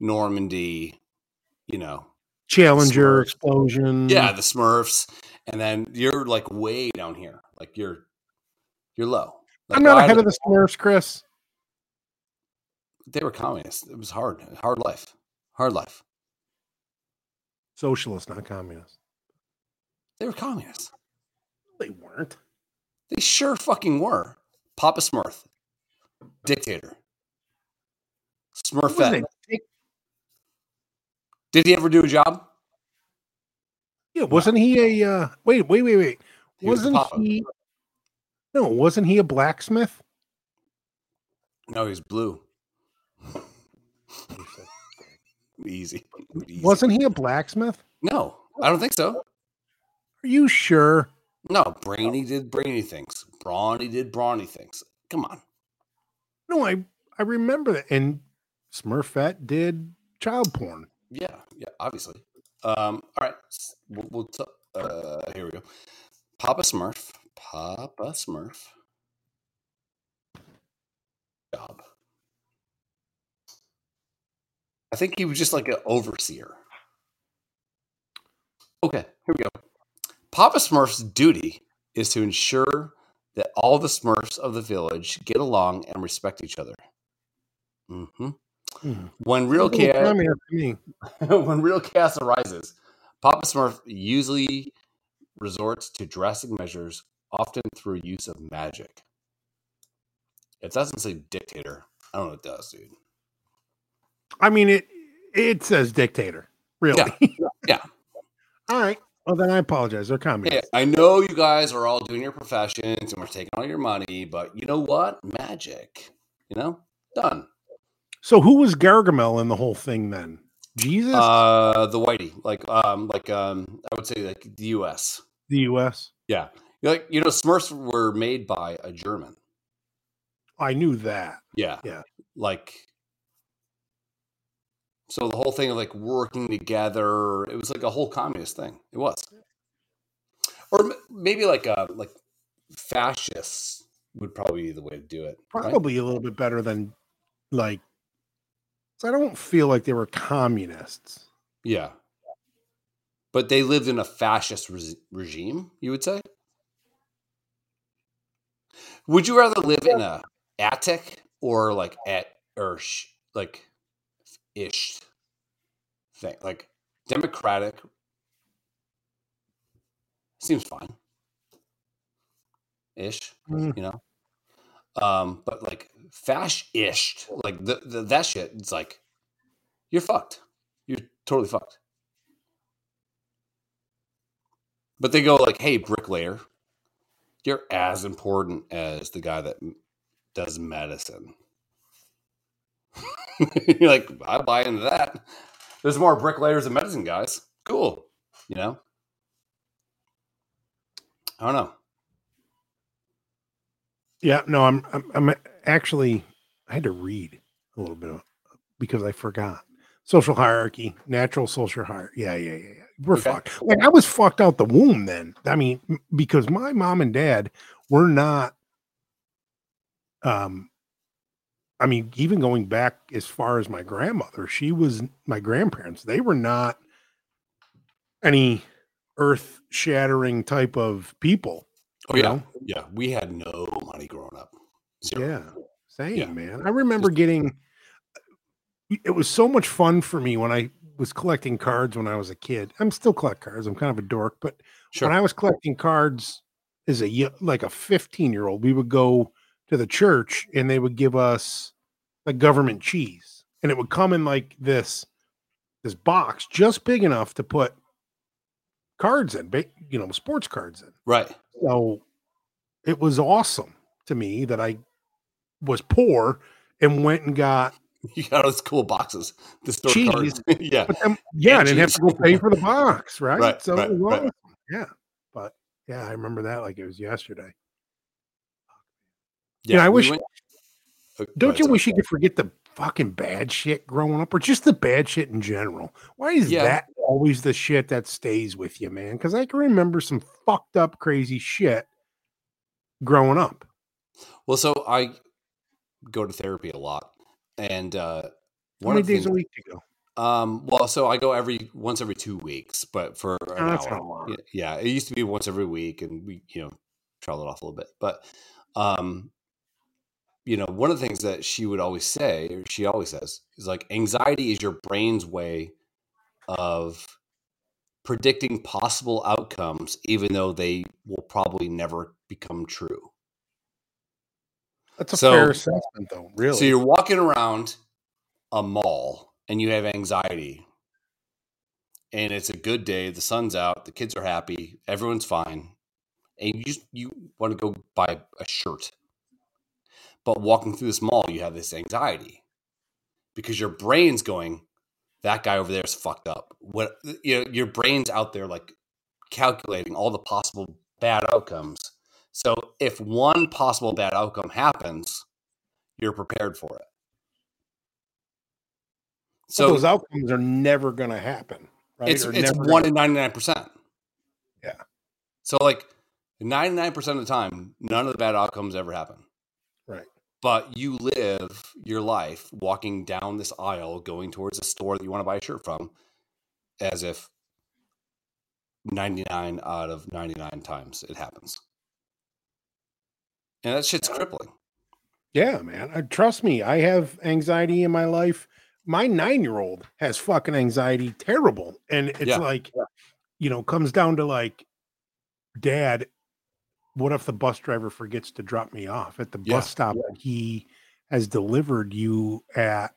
Normandy, you know. Challenger Smurfs. explosion. Yeah, the Smurfs. And then you're like way down here. Like you're you're low. Like, I'm not ahead of the Smurfs, Chris. They were communists. It was hard. Hard life. Hard life. Socialist, not communist. They were communists. They weren't. They sure fucking were. Papa Smurf. Dictator. Smurfette. Did he ever do a job? Yeah, wasn't he a? Uh, wait, wait, wait, wait. He was wasn't he? No, wasn't he a blacksmith? No, he's blue. Easy. Easy. Wasn't he a blacksmith? No, I don't think so. Are you sure? No, Brainy did brainy things. Brawny did brawny things. Come on. No, I I remember that. And Smurfette did child porn. Yeah, yeah, obviously. Um, all right. We'll, we'll t- uh, here we go. Papa Smurf. Papa Smurf. Job. I think he was just like an overseer. Okay, here we go. Papa Smurf's duty is to ensure that all the Smurfs of the village get along and respect each other. hmm Hmm. When real chaos, communist to me. when real chaos arises, Papa Smurf usually resorts to drastic measures, often through use of magic. It doesn't say dictator. I don't know what it does, dude. I mean it. It says dictator. Really? Yeah. All right. Well, then I apologize. They're Yeah, communists. I know you guys are all doing your professions and we're taking all your money, but you know what? Magic. You know? Done. So who was Gargamel in the whole thing then? Jesus, Uh, the whitey, like um, like um, I would say like the U.S. the U.S. Yeah, like you know, Smurfs were made by a German. I knew that. Yeah, Yeah. like. So the whole thing of like working together, it was like a whole communist thing. It was, or m- maybe like uh like fascists would probably be the way to do it. right? Probably a little bit better than like. I don't feel like they were communists. Yeah. But they lived in a fascist re- regime, you would say? Would you rather live in a attic or like at or sh- like ish thing? Like democratic seems fine. Ish, Mm. you know. Um, but like fascist, like the, the that shit, it's like you're fucked. You're totally fucked. But they go like, "Hey, bricklayer, you're as important as the guy that does medicine." you're like, I buy into that. There's more bricklayers than medicine guys. Cool, you know. I don't know. Yeah, no, I'm, I'm, I'm actually, I had to read a little bit because I forgot social hierarchy, natural social hierarchy. Yeah, yeah, yeah, yeah. We're Okay. fucked. Like I was fucked out the womb then. I mean, because my mom and dad were not, um, I mean, even going back as far as my grandmother, she was my grandparents. They were not any earth shattering type of people. Oh yeah, know? yeah. We had no money growing up. Zero. Yeah, same Yeah. man. I remember getting. It was so much fun for me when I was collecting cards when I was a kid. I'm still collect cards. I'm kind of a dork, but Sure. when I was collecting cards as a like a 15 year old, we would go to the church and they would give us a government cheese, and it would come in like this this box just big enough to put cards in, you know, sports cards in. right. So it was awesome to me that I was poor and went and got, You got those cool boxes. The store Cheese. cards. yeah. then, yeah, I And didn't have to go pay for the box, right? Right, so right, right. Yeah. But yeah, I remember that like it was yesterday. Yeah. I we wish- went- Oh, go Don't you wish you could forget the fucking bad shit growing up or just the bad shit in general? Why is Yeah. that always the shit that stays with you, man? Because I can remember some fucked up, crazy shit growing up. Well, so I go to therapy a lot, and uh, How many days a week do you go? Um, well, so I go every once every two weeks, but for an Oh, that's hour. a Yeah, it used to be once every week, and we you know trail it off a little bit. But um, you know, one of the things that she would always say, or she always says, is like anxiety is your brain's way of predicting possible outcomes, even though they will probably never become true. That's a So- fair assessment, though. Really? So you're walking around a mall and you have anxiety, and it's a good day. The sun's out, the kids are happy, everyone's fine, and you you want to go buy a shirt. But walking through this mall, you have this anxiety because your brain's going, "That guy over there is fucked up." What you know, your brain's out there like calculating all the possible bad outcomes. So if one possible bad outcome happens, you're prepared for it. so So those outcomes are never going to happen, right? it's Or it's one in ninety nine percent. Yeah. So like ninety nine percent of the time, none of the bad outcomes ever happen. But you live your life walking down this aisle, going towards a store that you want to buy a shirt from, as if ninety nine out of ninety nine times it happens, and that shit's crippling. Yeah, man. Uh, trust me, I have anxiety in my life. My nine year old has fucking anxiety, terrible. And it's Yeah. like, you know, comes down to like, dad, what if the bus driver forgets to drop me off at the Yeah. bus stop that he has delivered you at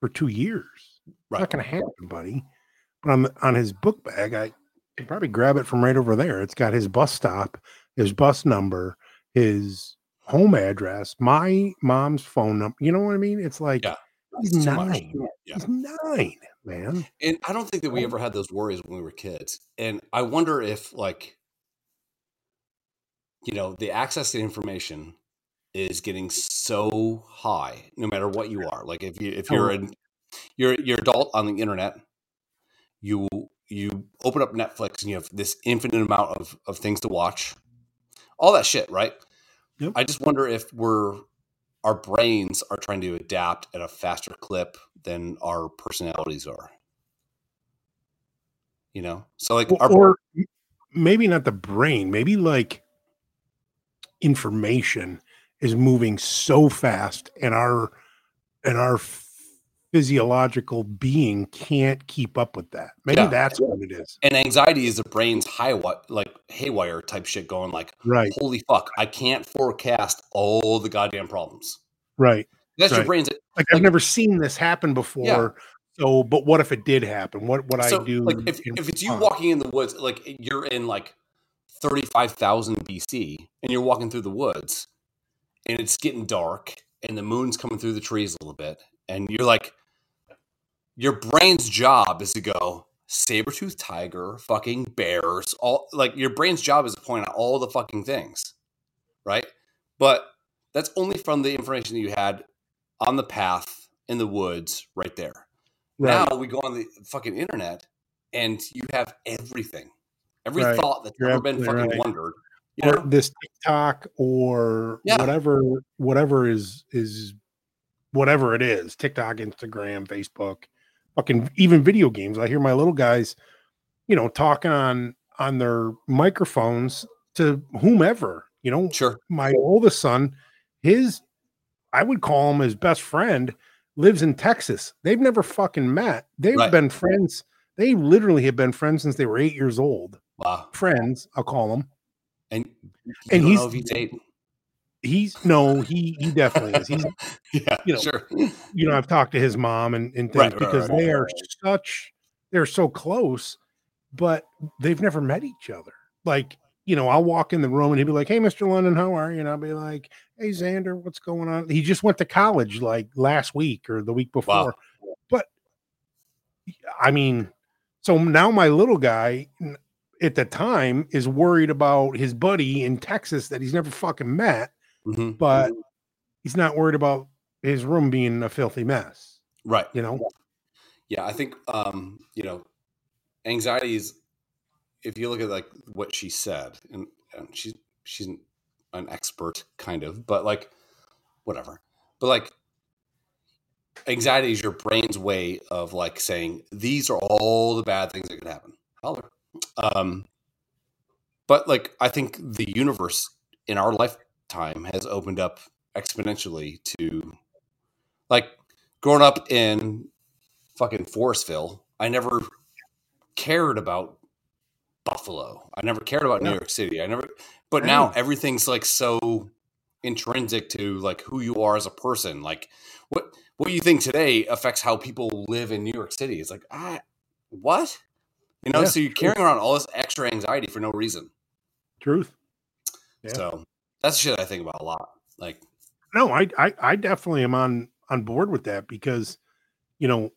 for two years? Right. Not going to happen, buddy. But on, on his book bag, I can probably grab it from right over there. It's got his bus stop, his bus number, his home address, my mom's phone number. You know what I mean? It's like Yeah. He's It's nine. Yeah. He's nine, man. And I don't think that we ever had those worries when we were kids. And I wonder if, like, you know, the access to information is getting so high, no matter what you are. Like, if you if you're an you're you're adult on the internet, you you open up Netflix and you have this infinite amount of of things to watch, all that shit, right? Yep. I just wonder if we're our brains are trying to adapt at a faster clip than our personalities are. You know, so like Or, our or maybe not the brain, maybe like information is moving so fast and our and our physiological being can't keep up with that. Maybe Yeah. that's what it is. and anxiety is the brain's high what like haywire type shit going like Right, holy fuck I can't forecast all the goddamn problems. right. That's your Right. brain's Like I've never seen this happen before. So, but what if it did happen? What would so I do? like if, in if it's you walking in the woods like you're in like 35,000 BC and you're walking through the woods and it's getting dark and the moon's coming through the trees a little bit and you're like your brain's job is to go saber-toothed tiger fucking bears all like your brain's job is to point out all the fucking things right but that's only from the information that you had on the path in the woods right there Right. now we go on the fucking internet and you have everything. Every Right. thought that's You're ever been fucking right. wondered. You or know? this TikTok or Yeah. whatever whatever is is whatever it is TikTok, Instagram, Facebook, fucking even video games. I hear my little guys, you know, talking on on their microphones to whomever. You know, Sure. my oldest son, his I would call him his best friend, lives in Texas. They've never fucking met. They've Right. been friends. They literally have been friends since they were eight years old. Wow. Friends, I'll call them. And And he's- he's. He's no, he he definitely is. He's yeah, you know, sure. you know, I've talked to his mom and, and things Right, because right, they right, are such they're so close, but they've never met each other. Like, you know, I'll walk in the room and he'd be like, Hey, Mr. London, how are you? And I'll be like, Hey Xander, what's going on? He just went to college like last week or the week before. But I mean, so now my little guy at the time is worried about his buddy in Texas that he's never fucking met hmm but he's not worried about his room being a filthy mess. Right. You know, Yeah, I think um, you know, anxiety is if you look at like what she said, and, and she's she's an, an expert kind of, but like whatever. But like anxiety is your brain's way of like saying these are all the bad things that could happen. Holler. Um, but like I think the universe in our lifetime has opened up exponentially to like growing up in fucking Forestville, I never cared about Buffalo. I never cared about New York City. I never but now everything's like so intrinsic to like who you are as a person. Like what what you think today affects how people live in New York City. It's like, ah what? You know, Yeah, so you're true. carrying around all this extra anxiety for no reason. truth. Yeah. So that's shit I think about a lot. Like No, I, I I definitely am on on board with that because you know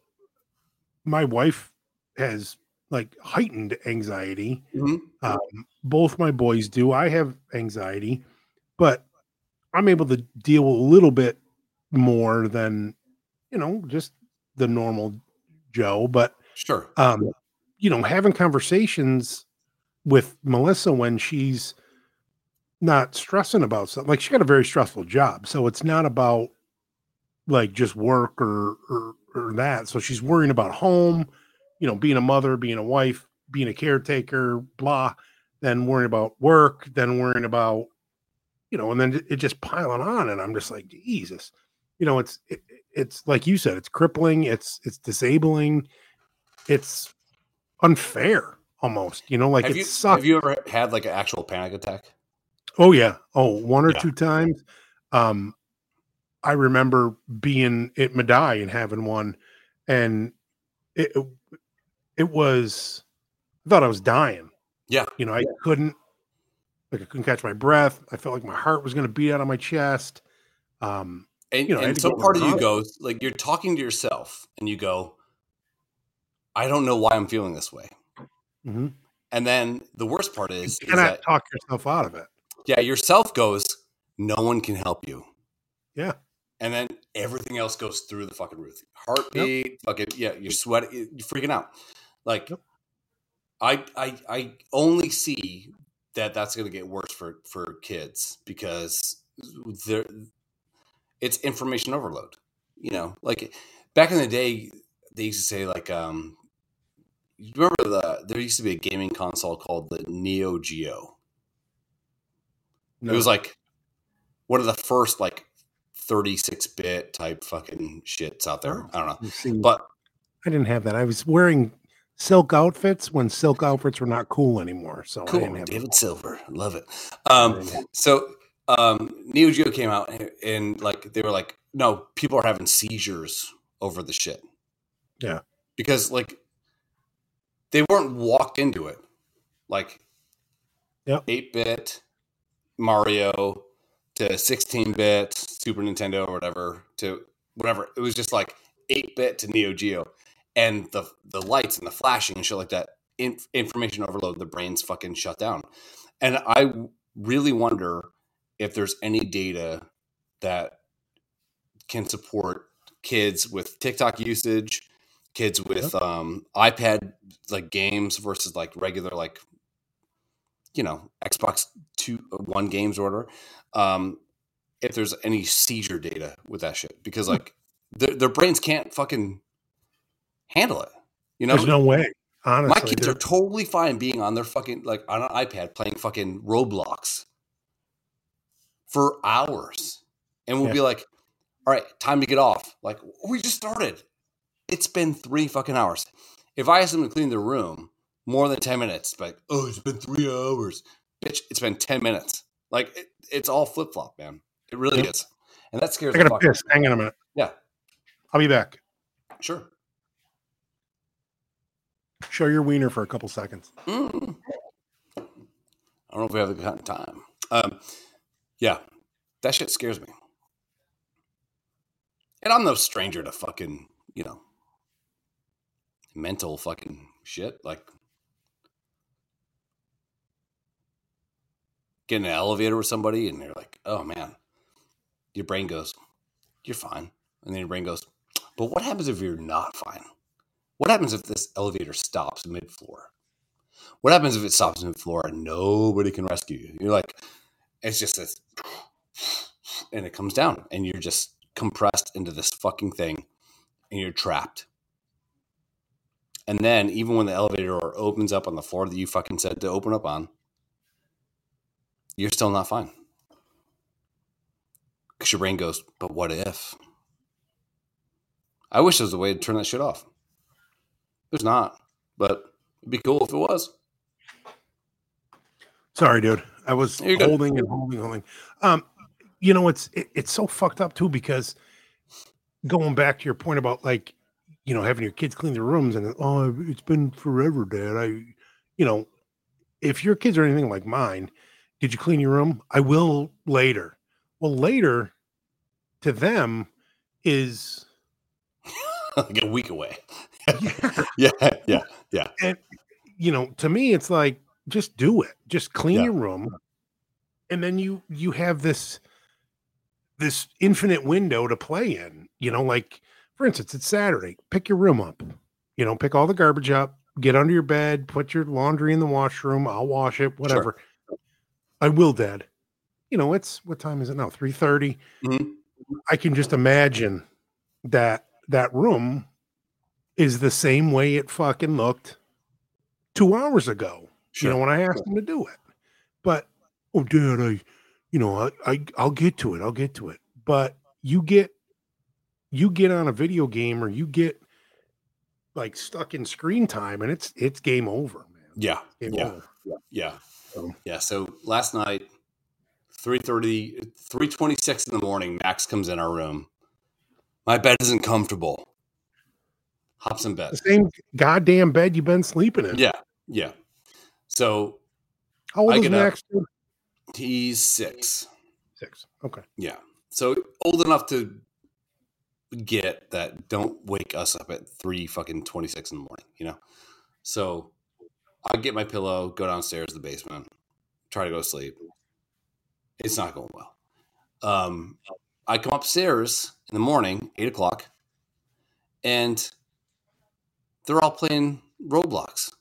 my wife has like heightened anxiety. Um, both my boys do. I have anxiety, but I'm able to deal a little bit more than you know just the normal Joe. But sure. um, you know, having conversations with Melissa when she's not stressing about something. Like she got a very stressful job, so it's not about like just work or or, or that. So she's worrying about home, you know, being a mother, being a wife, being a caretaker, blah. Then worrying about work, then worrying about, you know, and then it- just piling on, and I'm just like, Jesus, you know, it's it, it's like you said, it's crippling, it's it's disabling, it's unfair almost, you know, like have it you sucks. have you ever had like an actual panic attack? Oh yeah. Oh, one or Yeah. two times. Um, I remember being at Madai and having one, and it it was I thought I was dying. Yeah. You know, I couldn't like I couldn't catch my breath. I felt like my heart was gonna beat out of my chest. Um, And, You know, and to so part of you goes like you're talking to yourself, and you go, "I don't know why I'm feeling this way." Mhm. And then the worst part is, You is cannot that talk yourself out of it. yeah, yourself goes, "No one can help you." Yeah. and then everything else goes through the fucking roof. Heartbeat, fucking yeah, you're sweating, you're freaking out. Like, Yep. I I I only see that that's going to get worse for for kids because there it's information overload. You know, like back in the day, they used to say like um. You remember the there used to be a gaming console called the Neo Geo. No. It was like one of the first like 36 bit type fucking shits out there. I don't know. See, But I didn't have that. I was wearing silk outfits when silk outfits were not cool anymore. So I cool. didn't have David them. Silver. Love it. Um, so um, Neo Geo came out and, and like they were like, no, people are having seizures over the shit. Yeah. Because like they weren't walked into it. Like Yep. 8 bit Mario to 16 bit Super Nintendo or whatever to whatever. It was just like 8 bit to Neo Geo. And the the lights and the flashing and shit like that, in, information overload, the brain's fucking shut down. And I really wonder if there's any data that can support kids with TikTok usage, kids with um, iPad like games versus like regular like you know Xbox two uh, one games order. Um, if there's any seizure data with that shit, because Hmm. like their, their brains can't fucking handle it. You know, There's no way. Honestly, my kids there- are totally fine being on their fucking like on an iPad playing fucking Roblox for hours, and we'll Yeah. be like, "All right, time to get off." Like we just started. It's been three fucking hours. If I ask them to clean the room more than ten minutes, like, "Oh, it's been three hours," bitch, it's been ten minutes. Like it, it's all flip flop, man. It really Yep. is, and that scares I the got to fuck. piss. Hang on a minute. Yeah. I'll be back. Sure. Show your wiener for a couple seconds. Mm. I don't know if we have the kind of time. Um, yeah, that shit scares me. And I'm no stranger to fucking, you know, mental fucking shit. Like, get in an elevator with somebody and they're like, oh man, your brain goes, you're fine. And then your brain goes, but what happens if you're not fine? What happens if this elevator stops mid floor? What happens if it stops mid floor and nobody can rescue you? You're like, it's just this, and it comes down, and you're just compressed into this fucking thing, and you're trapped. And then, even when the elevator door opens up on the floor that you fucking said to open up on, you're still not fine. Because your brain goes, but what if? I wish there was a way to turn that shit off. There's not, but it'd be cool if it was. Sorry, dude. I was good. holding and holding, holding. Um, you know, it's it, it's so fucked up too because going back to your point about like, you know, having your kids clean their rooms and oh, it's been forever, Dad. I, you know, if your kids are anything like mine, did you clean your room? I will later. Well, later to them is like a week away. yeah, yeah, yeah. yeah. And you know, to me, it's like just do it. Just clean Yeah. your room, and then you you have this this infinite window to play in. You know, like for instance, it's Saturday. Pick your room up. You know, pick all the garbage up. Get under your bed. Put your laundry in the washroom. I'll wash it. Whatever. I will, Dad. You know, it's what time is it now? Three Mhm. I can just imagine that that room is the same way it fucking looked two hours ago. Sure. You know, when I asked him to do it. But oh dad, I you know, I, I I'll get to it. I'll get to it. But you get you get on a video game or you get like stuck in screen time and it's it's game over, man. yeah, yeah, over. yeah, So- yeah. So last night, 3.30, 3.26 in the morning, Max comes in our room. My bed isn't comfortable. Hops in bed. The same goddamn bed you've been sleeping in. Yeah, yeah. So How old I is up. Max? he's six. Six. Okay. Yeah. so old enough to get that don't wake us up at three fucking twenty six in the morning, you know. So I get my pillow, go downstairs to the basement, try to go to sleep. It's not going well. Um, I come upstairs in the morning, eight o'clock, and they're all playing Roblox.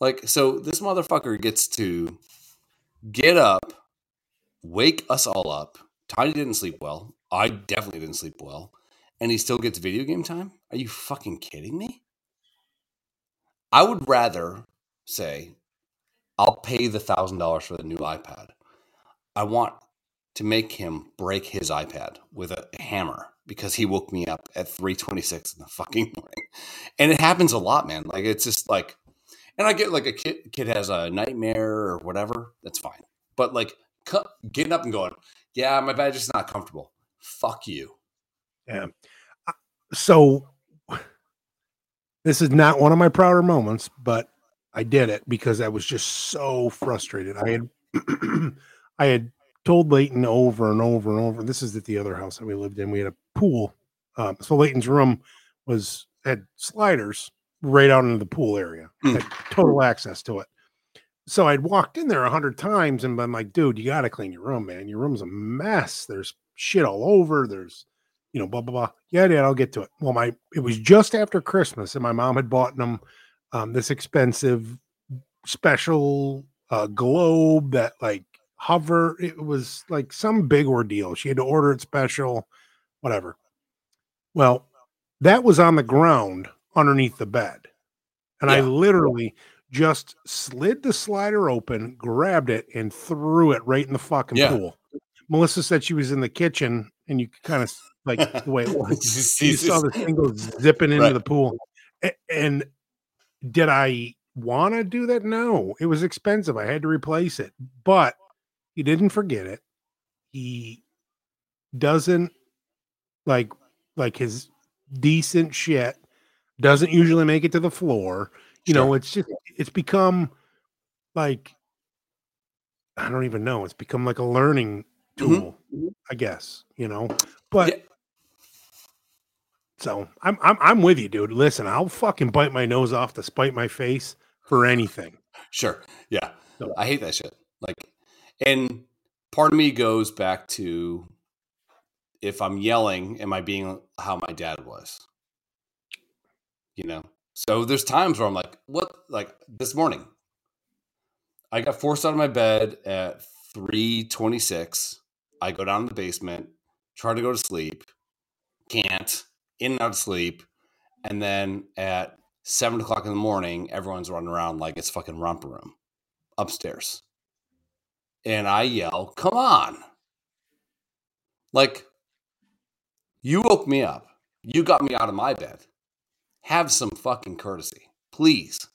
Like, so this motherfucker gets to get up, wake us all up. Tiny didn't sleep well. I definitely didn't sleep well. And he still gets video game time? Are you fucking kidding me? I would rather say, I'll pay the thousand dollars for the new iPad. I want to make him break his iPad with a hammer because he woke me up at 326 in the fucking morning. And it happens a lot, man. Like it's just like and I get like a kid kid has a nightmare or whatever, that's fine. But like getting up and going, yeah, my bed is not comfortable. Fuck you. Yeah. So this is not one of my prouder moments, but I did it because I was just so frustrated. I had I had told Leighton over and over and over. This is at the other house that we lived in. We had a pool. Um, so Leighton's room was had sliders right out into the pool area, mm. had total access to it. So I'd walked in there a hundred times and been like, dude, you got to clean your room, man. Your room's a mess. There's shit all over. There's you know, blah blah blah. Yeah, Dad, I'll get to it. Well, my it was just after Christmas, and my mom had bought them um, this expensive special uh, globe that like hover. It was like some big ordeal. She had to order it special, whatever. Well, that was on the ground underneath the bed, and yeah. I literally just slid the slider open, grabbed it, and threw it right in the fucking yeah. pool. Melissa said she was in the kitchen, and you kind of like the way it was. you saw the go zipping into right. the pool. And did I want to do that? No, it was expensive. I had to replace it, but he didn't forget it. He doesn't like like his decent shit doesn't usually make it to the floor. You sure. know, it's just it's become like I don't even know. It's become like a learning. Tool, mm-hmm. I guess. You know, but yeah. So I'm I'm I'm with you, dude. Listen, I'll fucking bite my nose off to spite my face for anything. Sure. Yeah. So, I hate that shit. Like and part of me goes back to if I'm yelling, am I being how my dad was? You know? So there's times where I'm like, what like this morning. I got forced out of my bed at 326. I go down to the basement, try to go to sleep, can't in and out of sleep, and then at seven o'clock in the morning, everyone's running around like it's fucking romper room upstairs. And I yell, Come on. Like, you woke me up. You got me out of my bed. Have some fucking courtesy, please.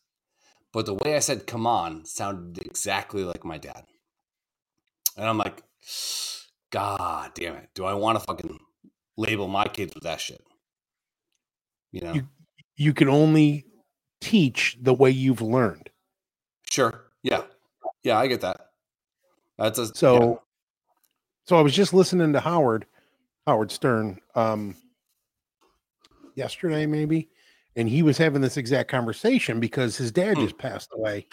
But the way I said, Come on, sounded exactly like my dad. And I'm like, God damn it. Do I want to fucking label my kids with that shit? You know, you, you can only teach the way you've learned. Sure. Yeah. Yeah, I get that. That's a, so. Yeah. So I was just listening to Howard, Howard Stern, um, yesterday maybe, and he was having this exact conversation because his dad hmm. just passed away,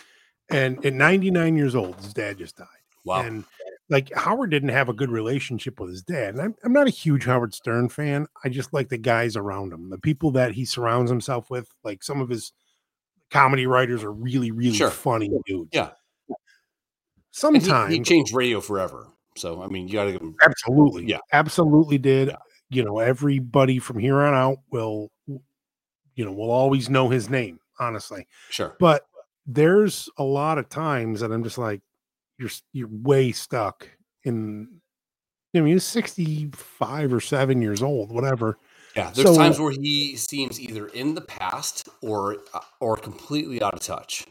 and at 99 years old, his dad just died. Wow. And like Howard didn't have a good relationship with his dad. And I'm, I'm not a huge Howard Stern fan. I just like the guys around him, the people that he surrounds himself with. Like some of his comedy writers are really, really sure. funny dudes. Yeah. Sometimes he, he, changed radio forever. So I mean, you got to give him absolutely, yeah, absolutely did. Yeah. You know, everybody from here on out will, you know, will always know his name. Honestly, sure. But there's a lot of times that I'm just like, you're you're way stuck in. I mean, he's 65 or seven years old, whatever. Yeah, there's so, times where he seems either in the past or uh, or completely out of touch.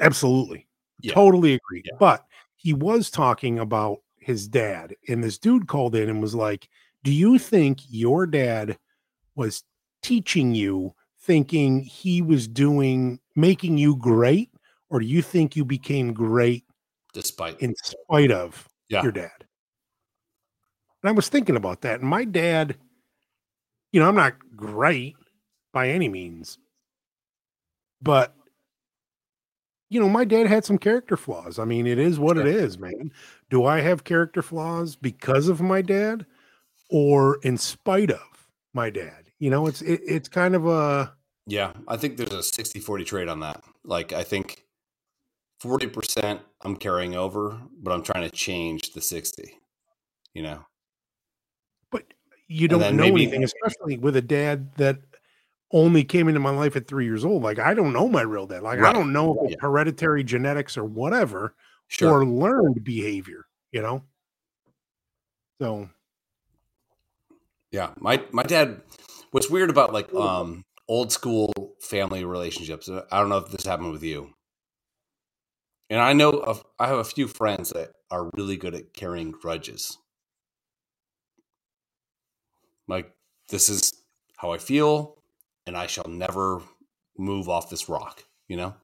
Absolutely, yeah. totally agree. Yeah. But he was talking about his dad, and this dude called in and was like, "Do you think your dad was teaching you, thinking he was doing, making you great, or do you think you became great despite in spite of yeah. your dad. And I was thinking about that. And my dad, you know, I'm not great by any means, but you know, my dad had some character flaws. I mean, it is what it is, man. Do I have character flaws because of my dad or in spite of my dad? You know, it's it, it's kind of a Yeah, I think there's a 60 40 trade on that. Like, I think 40% I'm carrying over, but I'm trying to change the 60, you know? but you don't know maybe- anything, especially with a dad that only came into my life at three years old. Like I don't know my real dad. Like I don't know if it's hereditary genetics or whatever, Sure. or learned behavior, you know? So Yeah, my my dad. What's weird about like um old school family relationships? uh, I don't know if this happened with you. And I know of, I have a few friends that are really good at carrying grudges. Like this is how I feel, and I shall never move off this rock. You know.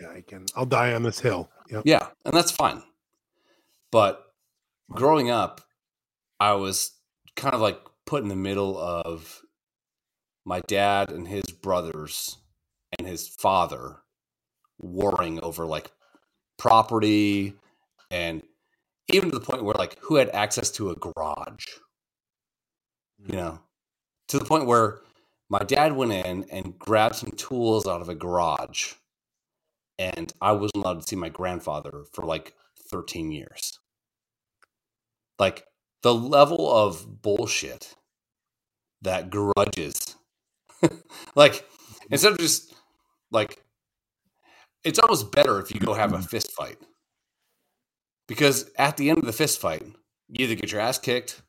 yeah, I can I'll die on this hill. Yeah. Yeah, and that's fine. But growing up, I was kind of like put in the middle of my dad and his brothers and his father warring over like property and even to the point where like who had access to a garage you mm. know to the point where my dad went in and grabbed some tools out of a garage and I wasn't allowed to see my grandfather for like 13 years. Like the level of bullshit that grudges. like mm. instead of just like it's almost better if you go have a fist fight. Because at the end of the fist fight, you either get your ass kicked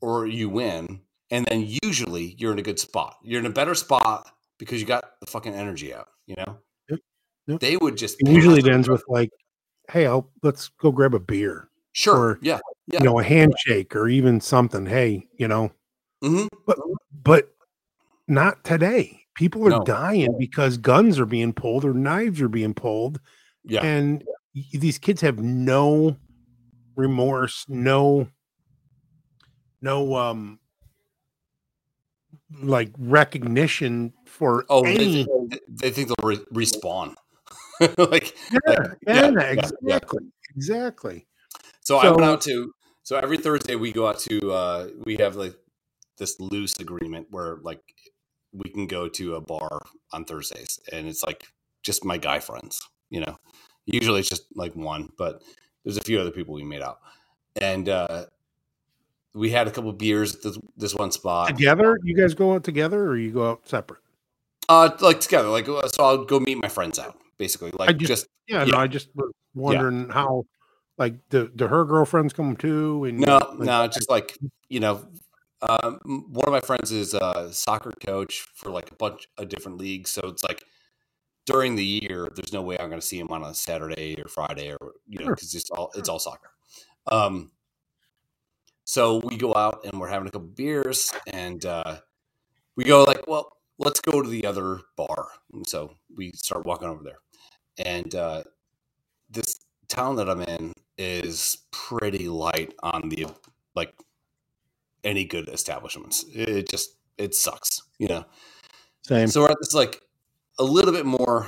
or you win, and then usually you're in a good spot. You're in a better spot because you got the fucking energy out, you know? Yep. Yep. They would just It usually it ends with like, hey, I'll let's go grab a beer. sure, or- yeah, Yeah. You know, a handshake or even something. Hey, you know, hmm but not today. People are No. dying because guns are being pulled or knives are being pulled. yeah, and these kids have no remorse no no um like recognition for Oh, they, any think- they think they'll re- respawn. like, yeah, like, yeah, yeah, yeah. exactly exactly so, I went out to. So every Thursday we go out to. uh We have like this loose agreement where like we can go to a bar on Thursdays, and it's like just my guy friends. You know, usually it's just like one, but there's a few other people we made out, and uh we had a couple beers at this, this one spot. together you guys go out together or you go out separate Uh, like together, like uh, so. I'll go meet my friends out, basically. Like just- just yeah, Yeah. no i just was wondering how like do, do her girlfriends come too and No, like, no, just like you know, um, one of my friends is a soccer coach for like a bunch of different leagues. So it's like during the year, there's no way I'm going to see him on a Saturday or Friday or you know, Sure. because it's all it's all soccer. Um, so we go out and we're having a couple beers, and uh, we go like, well, let's go to the other bar. And so we start walking over there, and uh, this town that I'm in is pretty light on the like any good establishments. It, just it sucks, you know. same So we're at this like a little bit more.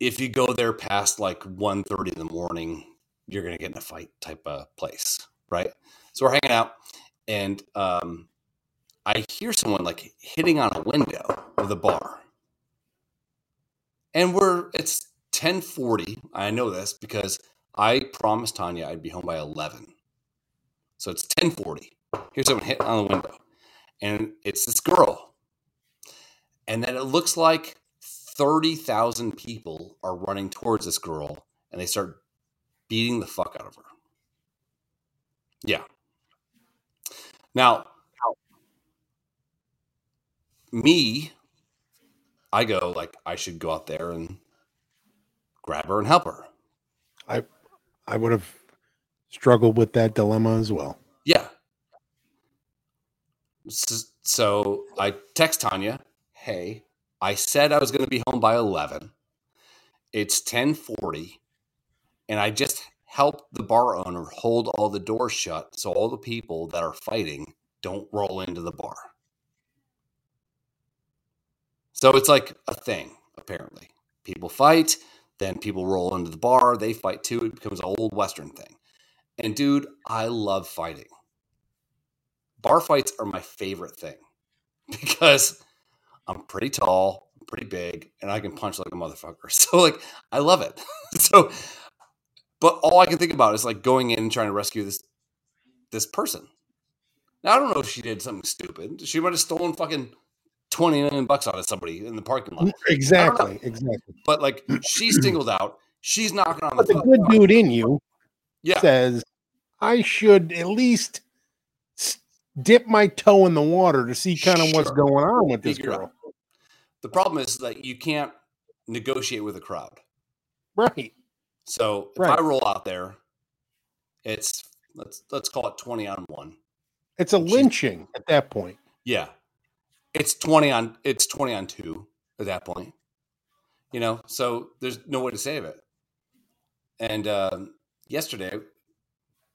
If you go there past like 1.30 in the morning, you're gonna get in a fight type of place, right? So we're hanging out, and um, I hear someone like hitting on a window of the bar, and we're it's 10:40. I know this because I promised Tanya I'd be home by 11. So it's 10:40. Here's someone hitting on the window, and it's this girl, and then it looks like 30,000 people are running towards this girl, and they start beating the fuck out of her. Yeah. Now, me, I go like I should go out there and grab her and help her. i I would have struggled with that dilemma as well Yeah. So I text Tanya, "Hey, I said I was going to be home by 11. It's 10:40 and I just helped the bar owner hold all the doors shut so all the people that are fighting don't roll into the bar. So it's like a thing, apparently. People fight, then people roll into the bar, they fight too. It becomes an old Western thing. And dude, I love fighting. Bar fights are my favorite thing because I'm pretty tall, pretty big, and I can punch like a motherfucker. So like I love it. so but all I can think about is like going in and trying to rescue this this person. Now I don't know if she did something stupid. She might have stolen fucking 20 million bucks out of somebody in the parking lot. Exactly, exactly. But like she's singled out. She's knocking on But the the good dude in you Yeah. says, I should at least dip my toe in the water to see kind of what's going on with this Figure out. girl. The problem is that you can't negotiate with a crowd. Right. So if Right. I roll out there, it's let's let's call it 20 on one. It's a lynching at that point. Yeah. It's 20 on it's 20 on 2 at that point. You know, so there's no way to save it. And um yesterday I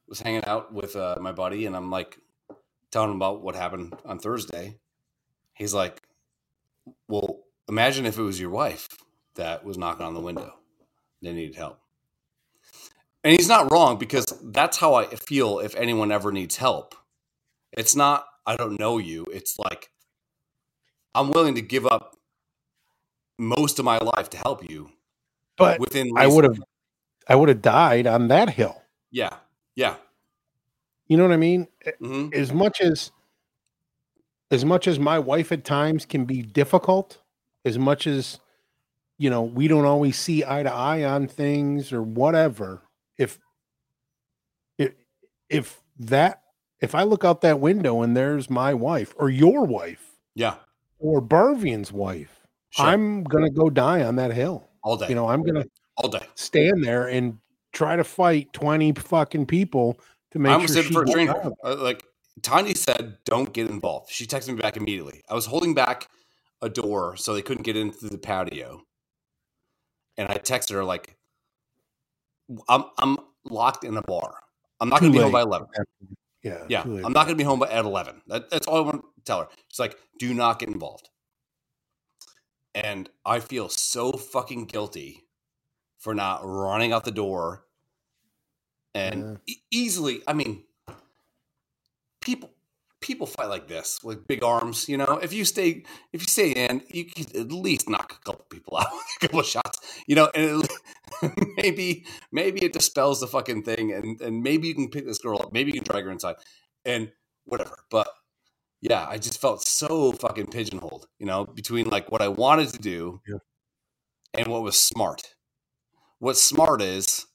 was hanging out with uh, my buddy and I'm like telling him about what happened on Thursday. He's like, "Well, imagine if it was your wife that was knocking on the window. They needed help." And he's not wrong because that's how I feel if anyone ever needs help. It's not I don't know you. It's like I'm willing to give up most of my life to help you But within I would have I would have died on that hill. Yeah. Yeah. You know what I mean? hmm As much as as much as my wife at times can be difficult, as much as you know, we don't always see eye to eye on things or whatever. If if if that if I look out that window and there's my wife or your wife Yeah. or Barvian's wife, Sure. I'm gonna go die on that hill. all day. You know, I'm gonna all day. stand there and try to fight 20 fucking people to make I almost sure did it she for a Uh, like Tanya said, don't get involved. She texted me back immediately. I was holding back a door so they couldn't get into the patio, and I texted her like, "I'm I'm locked in a bar. I'm not going to be home by eleven. Yeah, Yeah. I'm not going to be home by, at eleven. That, that's all I want to tell her. She's like, do not get involved. And I feel so fucking guilty for not running out the door and e- easily. I mean, people people fight like this with big arms. You know, if you stay if you stay in, you can at least knock a couple people out with a couple of shots. You know, and it, maybe maybe it dispels the fucking thing, and and maybe you can pick this girl up. Maybe you can drag her inside, and whatever. But yeah, I just felt so fucking pigeonholed. You know, between like what I wanted to do Yeah. and what was smart. What's smart is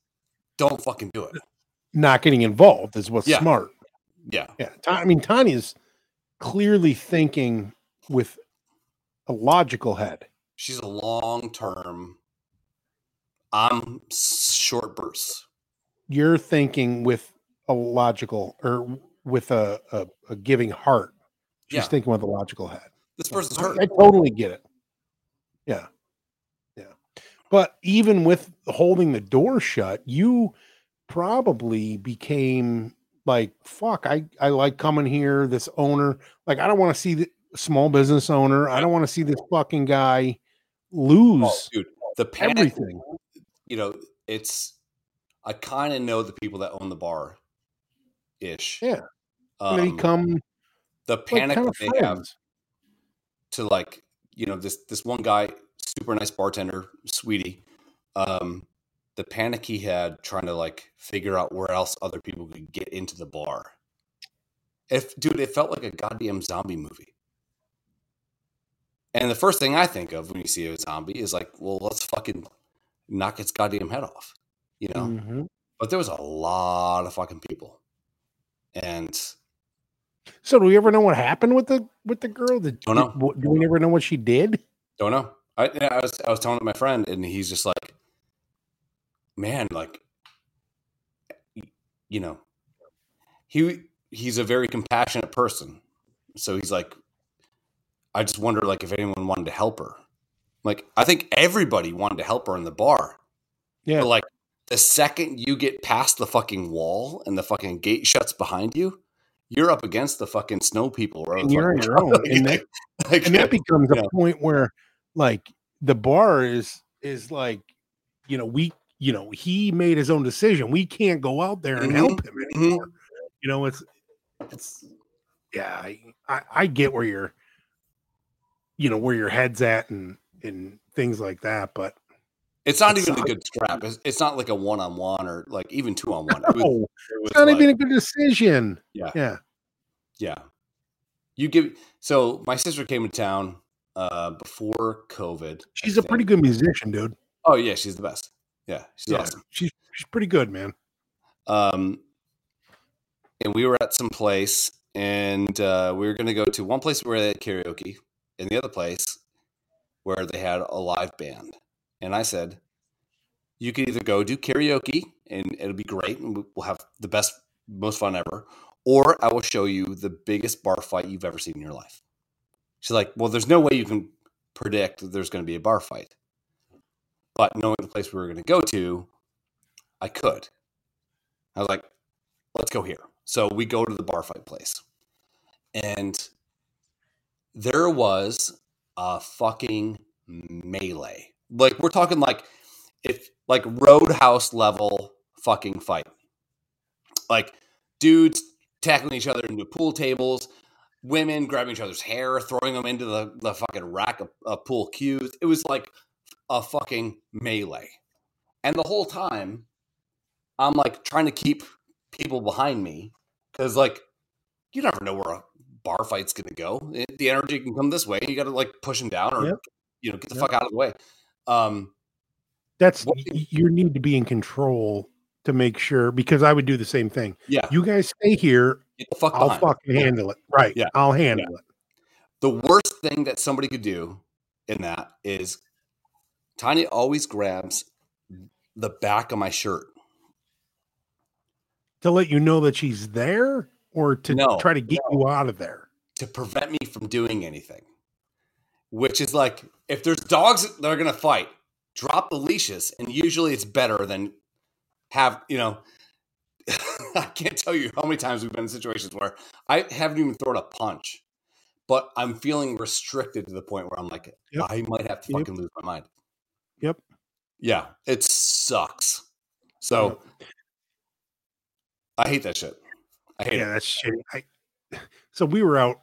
don't fucking do it. not getting involved is what's Yeah. smart. Yeah. Yeah. I mean, Tanya's clearly thinking with a logical head. She's a long term. I'm short bursts. You're thinking with a logical or with a, a, a giving heart. She's Yeah. thinking with a logical head. This person's I- hurt. I totally get it. Yeah. But even with holding the door shut, you probably became like, fuck, I, I like coming here. This owner, like, I don't want to see the small business owner. I don't want to see this fucking guy lose Oh, dude, the panic. everything. You know, it's. I kind of know the people that own the bar, ish. Yeah. Um, they become the like panic kind of they have to like you know this this one guy super nice bartender sweetie um the panic he had trying to like figure out where else other people could get into the bar if dude it felt like a goddamn zombie movie and the first thing i think of when you see a zombie is like well let's fucking knock its goddamn head off you know Mhm. but there was a lot of fucking people and So do we ever know what happened with the with the girl? Did, Don't know. what- do we ever know what she did? Don't know. I, yeah, I was I was telling my friend, and he's just like, man, like, you know, he he's a very compassionate person. So he's like, I just wonder, like, if anyone wanted to help her. Like, I think everybody wanted to help her in the bar, Yeah. but like, the second you get past the fucking wall and the fucking gate shuts behind you, you're up against the fucking snow people. Right? And you're on your own. And that, like, and that becomes a point where like the bar is is like you know we you know he made his own decision we can't go out there and Mhm, help him mhm. anymore you know it's it's yeah I, I i get where you're you know where your head's at and and things like that but it's not it even a good scrap. It's, it's not like a one on one or like even two on one. It was, it it's not like- even a good decision Yeah. yeah Yeah. You give so my sister came to town uh before COVID. She's a pretty good musician dude Oh yeah, she's the best. Yeah, she's yeah awesome. she's she's pretty good man Um and we were at some place and uh we were gonna go to one place where they had karaoke and the other place where they had a live band. And I said, you could either go do karaoke and it'll be great and we'll have the best, most fun ever, or I will show you the biggest bar fight you've ever seen in your life. She's like, well, there's no way you can predict that there's going to be a bar fight. But knowing the place we were going to go to, I could. I was like, let's go here. So we go to the bar fight place. And there was a fucking melee. Like we're talking like if like roadhouse level fucking fight. Like dudes tackling each other into pool tables, women grabbing each other's hair, throwing them into the, the fucking rack of, of pool cues. It was like a fucking melee. And the whole time, I'm like trying to keep people behind me because, like, you never know where a bar fight's going to go. It- the energy can come this way. You got to like push them down or, Yep. you know, get the Yep. fuck out of the way. Um, that's What- you need to be in control to make sure because i would do the same thing yeah, you guys stay here fuck I'll behind. fucking handle it. Right. Yeah. I'll handle it. the worst thing that somebody could do in that is Tanya always grabs the back of my shirt. To let you know that she's there or to No, try to get you out of there. to prevent me from doing anything. Which is like, if there's dogs that are going to fight, drop the leashes. And usually it's better than have, you know, I can't tell you how many times we've been in situations where I haven't even thrown a punch, but I'm feeling restricted to the point where I'm like, Yep. I might have to Yep. fucking lose my mind. Yep. Yeah, it sucks. So I hate that shit. I hate Yeah, it. that's shitty. I, so we were out,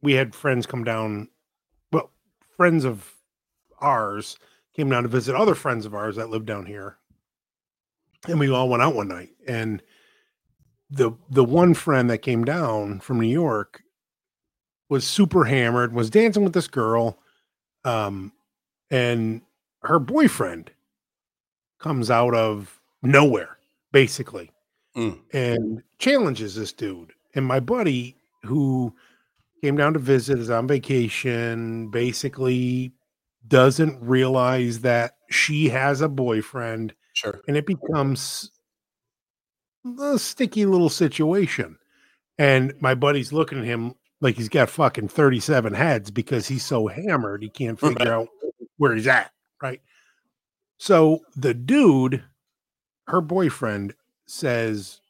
we had friends come down, well, friends of ours came down to visit other friends of ours that live down here. And we all went out one night. And the the one friend that came down from New York was super hammered, was dancing with this girl. Um, and her boyfriend comes out of nowhere, basically, Mm. and challenges this dude. And my buddy, who came down to visit, is on vacation, basically doesn't realize that she has a boyfriend, Sure. and it becomes a sticky little situation. And my buddy's looking at him like he's got fucking 37 heads because he's so hammered he can't Right. figure out where he's at. Right. So the dude, her boyfriend, says,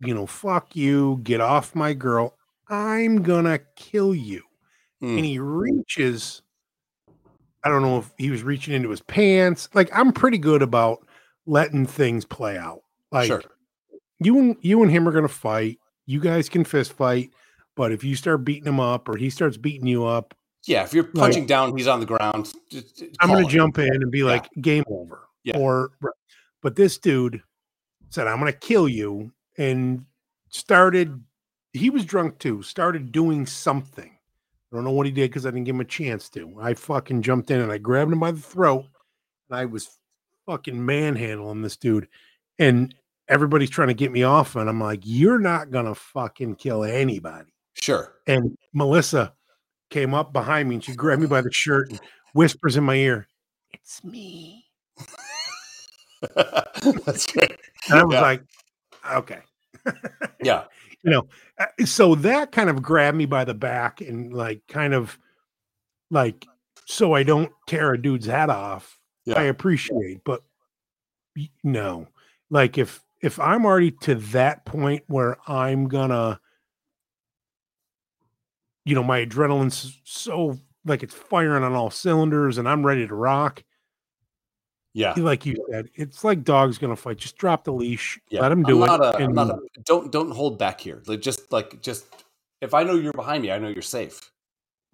you know, fuck you, get off my girl. I'm gonna kill you. Mm. And he reaches, I don't know if he was reaching into his pants. Like, I'm pretty good about letting things play out. Like sure. you and you and him are gonna fight. You guys can fist fight, but if you start beating him up or he starts beating you up, Yeah, if you're punching down, he's on the ground. just- just I'm gonna it. jump in and be like, game over. Yeah. Or but this dude said, I'm gonna kill you, and started he was drunk too, started doing something. I don't know what he did because I didn't give him a chance to. I fucking jumped in and I grabbed him by the throat and I was fucking manhandling this dude. And everybody's trying to get me off, and I'm like, You're not gonna fucking kill anybody. Sure. And Melissa came up behind me and she grabbed me by the shirt and whispers in my ear, It's me. That's great. And I was Yeah. like, Okay. Yeah. You know, uh, So that kind of grabbed me by the back and like kind of like so I don't tear a dude's head off. I appreciate, but no. like if if I'm already to that point where I'm gonna, you know, my adrenaline's so like it's firing on all cylinders and I'm ready to rock. Yeah. Like you said, it's like dogs gonna fight. Just drop the leash, Yeah. let them do it. a- and- a- don't don't hold back here. Like just like just if I know you're behind me, I know you're safe.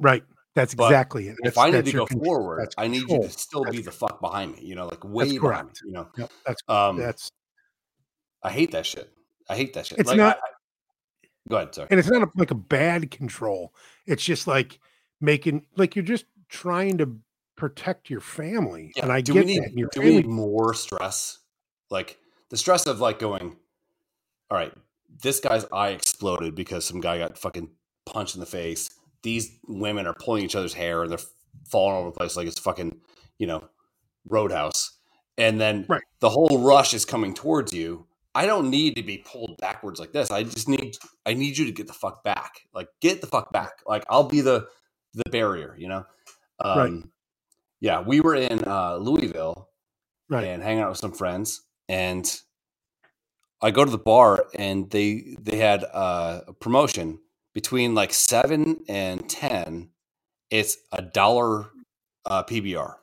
right. That's But exactly it. if I need to go con- forward, that's I need you to still be That's the fuck behind me. You know, like way behind me. You know, Yep, that's um, that's I hate that shit. I hate that shit. It's like, not- I- I- go ahead, sorry. and it's not a, like a bad control. It's just like making like you're just trying to protect your family. Yeah, and I do get we need that. do we need more stress? Like the stress of like going, all right, this guy's eye exploded because some guy got fucking punched in the face. These women are pulling each other's hair and they're falling all over the place like it's fucking, you know, roadhouse. And then Right. the whole rush is coming towards you. I don't need to be pulled backwards like this. I just need I need you to get the fuck back. Like get the fuck back. Like I'll be the the barrier, you know? Um Right. yeah, we were in uh Louisville Right. and hanging out with some friends and I go to the bar and they they had uh, a promotion between like 7 and 10 it's a dollar uh, PBR.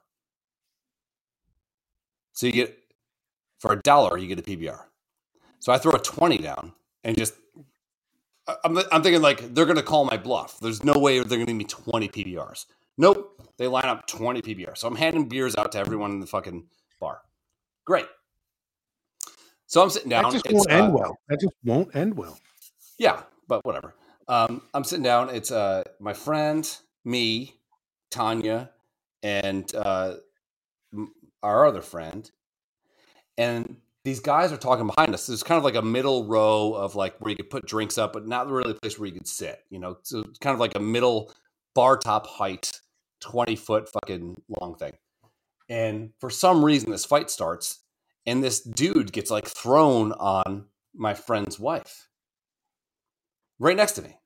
So you get for a dollar you get a PBR. So I throw a 20 down and just I'm, I'm thinking like they're going to call my bluff. There's no way they're going to give me 20 PBRs. Nope. They line up 20 PBRs. So I'm handing beers out to everyone in the fucking bar. Great. So I'm sitting down. that just won't end uh, well. That just won't end well. Yeah, but whatever. Um, I'm sitting down. It's uh, my friend, me, Tanya, and uh, our other friend. And these guys are talking behind us. There's kind of like a middle row of like where you could put drinks up, but not really a place where you could sit. You know, so it's kind of like a middle bar top height, 20 foot fucking long thing. And for some reason, this fight starts, and this dude gets like thrown on my friend's wife right next to me.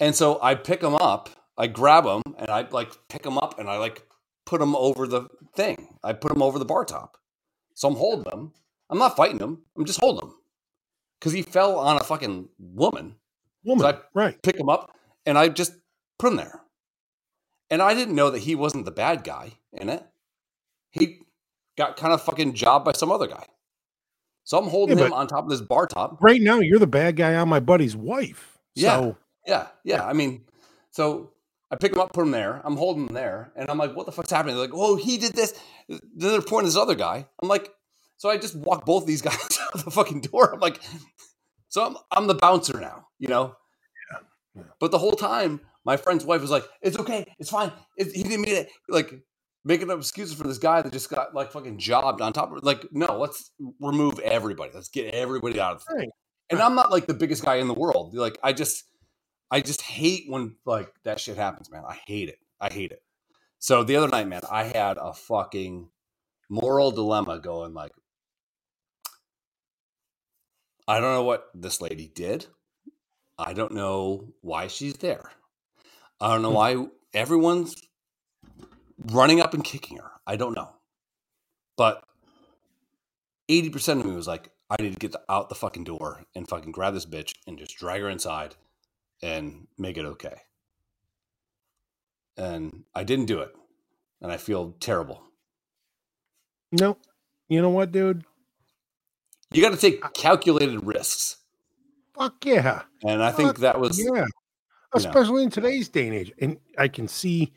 And so I pick him up, I grab him, and I like pick him up and I like put him over the thing. I put him over the bar top. So I'm holding him. I'm not fighting him. I'm just holding him because he fell on a fucking woman. Woman. I- right. Pick him up and I just put him there. And I didn't know that he wasn't the bad guy in it. He got kind of fucking jobbed by some other guy. So I'm holding Yeah, him on top of this bar top. Right now, you're the bad guy on my buddy's wife. Yeah. So Yeah, yeah. I mean, so I pick him up, put him there. I'm holding him there, and I'm like, "What the fuck's happening?" They're like, "Oh, he did this." Then they're pointing this other guy. I'm like, so I just walk both these guys out the fucking door. I'm like, so I'm I'm the bouncer now, you know. Yeah. But the whole time, my friend's wife was like, "It's okay, it's fine. It, he didn't mean it." Like making up excuses for this guy that just got like fucking jobbed on top of. Like, no, let's remove everybody. Let's get everybody out of. the Right. And I'm not like the biggest guy in the world. Like, I just. I just hate when like that shit happens, man. I hate it. I hate it. So the other night, man, I had a fucking moral dilemma going like I don't know what this lady did. I don't know why she's there. I don't know hmm. why everyone's running up and kicking her. I don't know. But 80% of me was like, I need to get out the fucking door and fucking grab this bitch and just drag her inside and make it okay. And I didn't do it. And I feel terrible. no, you know what, dude? You got to take calculated risks. Fuck yeah. And I think that was, Yeah. Especially in today's day and age. And I can see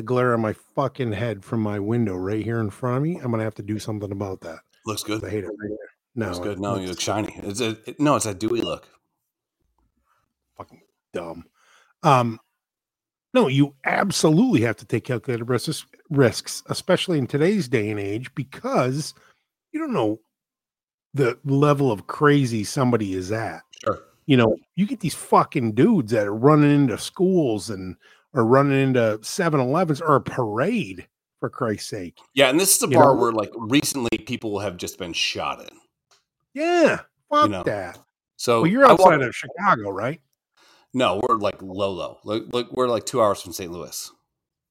the glare on my fucking head from my window right here in front of me. I'm gonna have to do something about that. looks good. I hate it right. No, looks good. No, you look shiny. It's a, it, no, it's a dewy look. fucking dumb. Um, no, you absolutely have to take calculated risks, risks, especially in today's day and age, because you don't know the level of crazy somebody is at. Sure. You know, you get these fucking dudes that are running into schools and or running into 7-Elevens or a parade, for Christ's sake. Yeah. And this is a You bar know? where like recently people have just been shot in. Yeah, fuck know, that. So Well, you're I walk- outside of Chicago, right? No, we're like low, low. Like, like we're like two hours from St. Louis.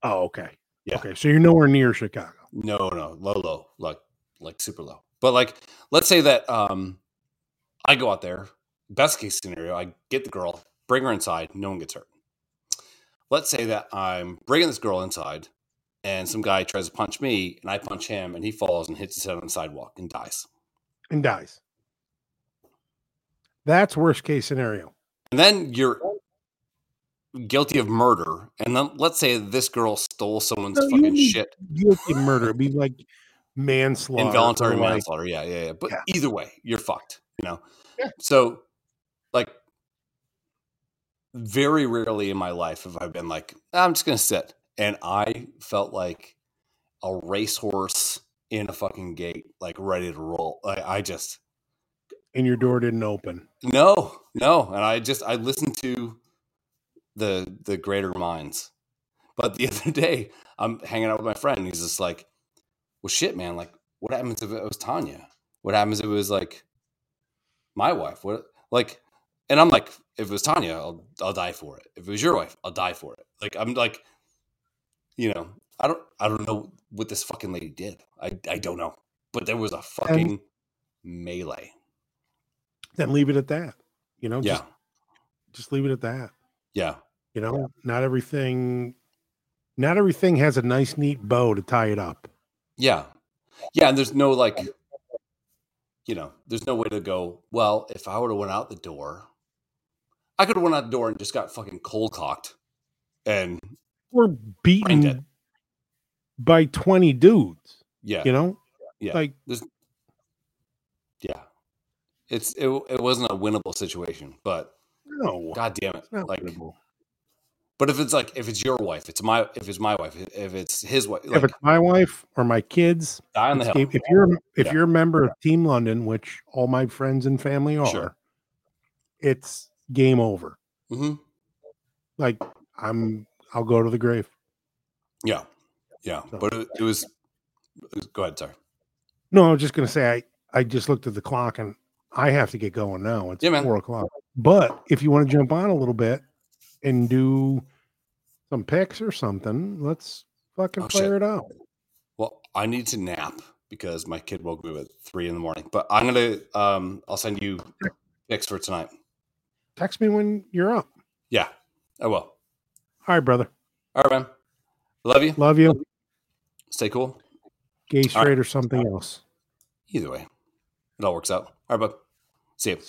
Oh, okay. Yeah. Okay, so you're nowhere near Chicago. No, no, low, low, like like super low. But like, let's say that um, I go out there. Best case scenario, I get the girl, bring her inside, no one gets hurt. Let's say that I'm bringing this girl inside, and some guy tries to punch me, and I punch him, and he falls and hits his head on the sidewalk and dies. And dies. That's worst case scenario. And then you're guilty of murder. And then let's say this girl stole someone's No, fucking shit. Guilty of murder. It'd be like manslaughter. involuntary or like- manslaughter. Yeah, yeah, yeah. But Yeah. either way, you're fucked. You know. Yeah. So, very rarely in my life have I been like, I'm just gonna sit, and I felt like a racehorse in a fucking gate, like ready to roll. Like, I just and your door didn't open. no, no, and I just I listened to the the greater minds. But the other day, I'm hanging out with my friend. And he's just like, "Well, shit, man. Like, what happens if it was Tanya? What happens if it was like my wife? What like?" And I'm like, "If it was Tanya, I'll I'll die for it. If it was your wife, I'll die for it." Like, I'm like, you know, I don't I don't know what this fucking lady did. I I don't know, but there was a fucking melee. Then leave it at that. You know, Yeah, just, just leave it at that. yeah. You know, not everything not everything has a nice neat bow to tie it up. Yeah. Yeah, and there's no like you know, there's no way to go, well, if I would have went out the door, I could have went out the door and just got fucking cold cocked. And We're dead. beaten by 20 dudes, yeah, you know? Yeah. Like yeah. It's it, it wasn't a winnable situation, but no. god damn it. Like winnable. but if it's like if it's your wife, it's my if it's my wife, if it's his wife, if it's my wife or my kids, die on the hill. if you're if Yeah. you're a member of Team London, which all my friends and family are, Sure. it's game over. hmm Like I'm I'll go to the grave. Yeah. Yeah. So- But it, it was it was- go ahead, sorry. No, I was just gonna say I I just looked at the clock and I have to get going now. It's Yeah, four o'clock. But if you want to jump on a little bit and do some picks or something, let's fucking Oh, fire it out. Well, I need to nap because my kid woke me up at three in the morning. But I'm gonna um I'll send you picks for tonight. Text me when you're up. Yeah, I will. All right, brother. All right, man. Love you. Love you. Stay cool. Gay straight or something else. Either way, it all works out. All right, bud. See you.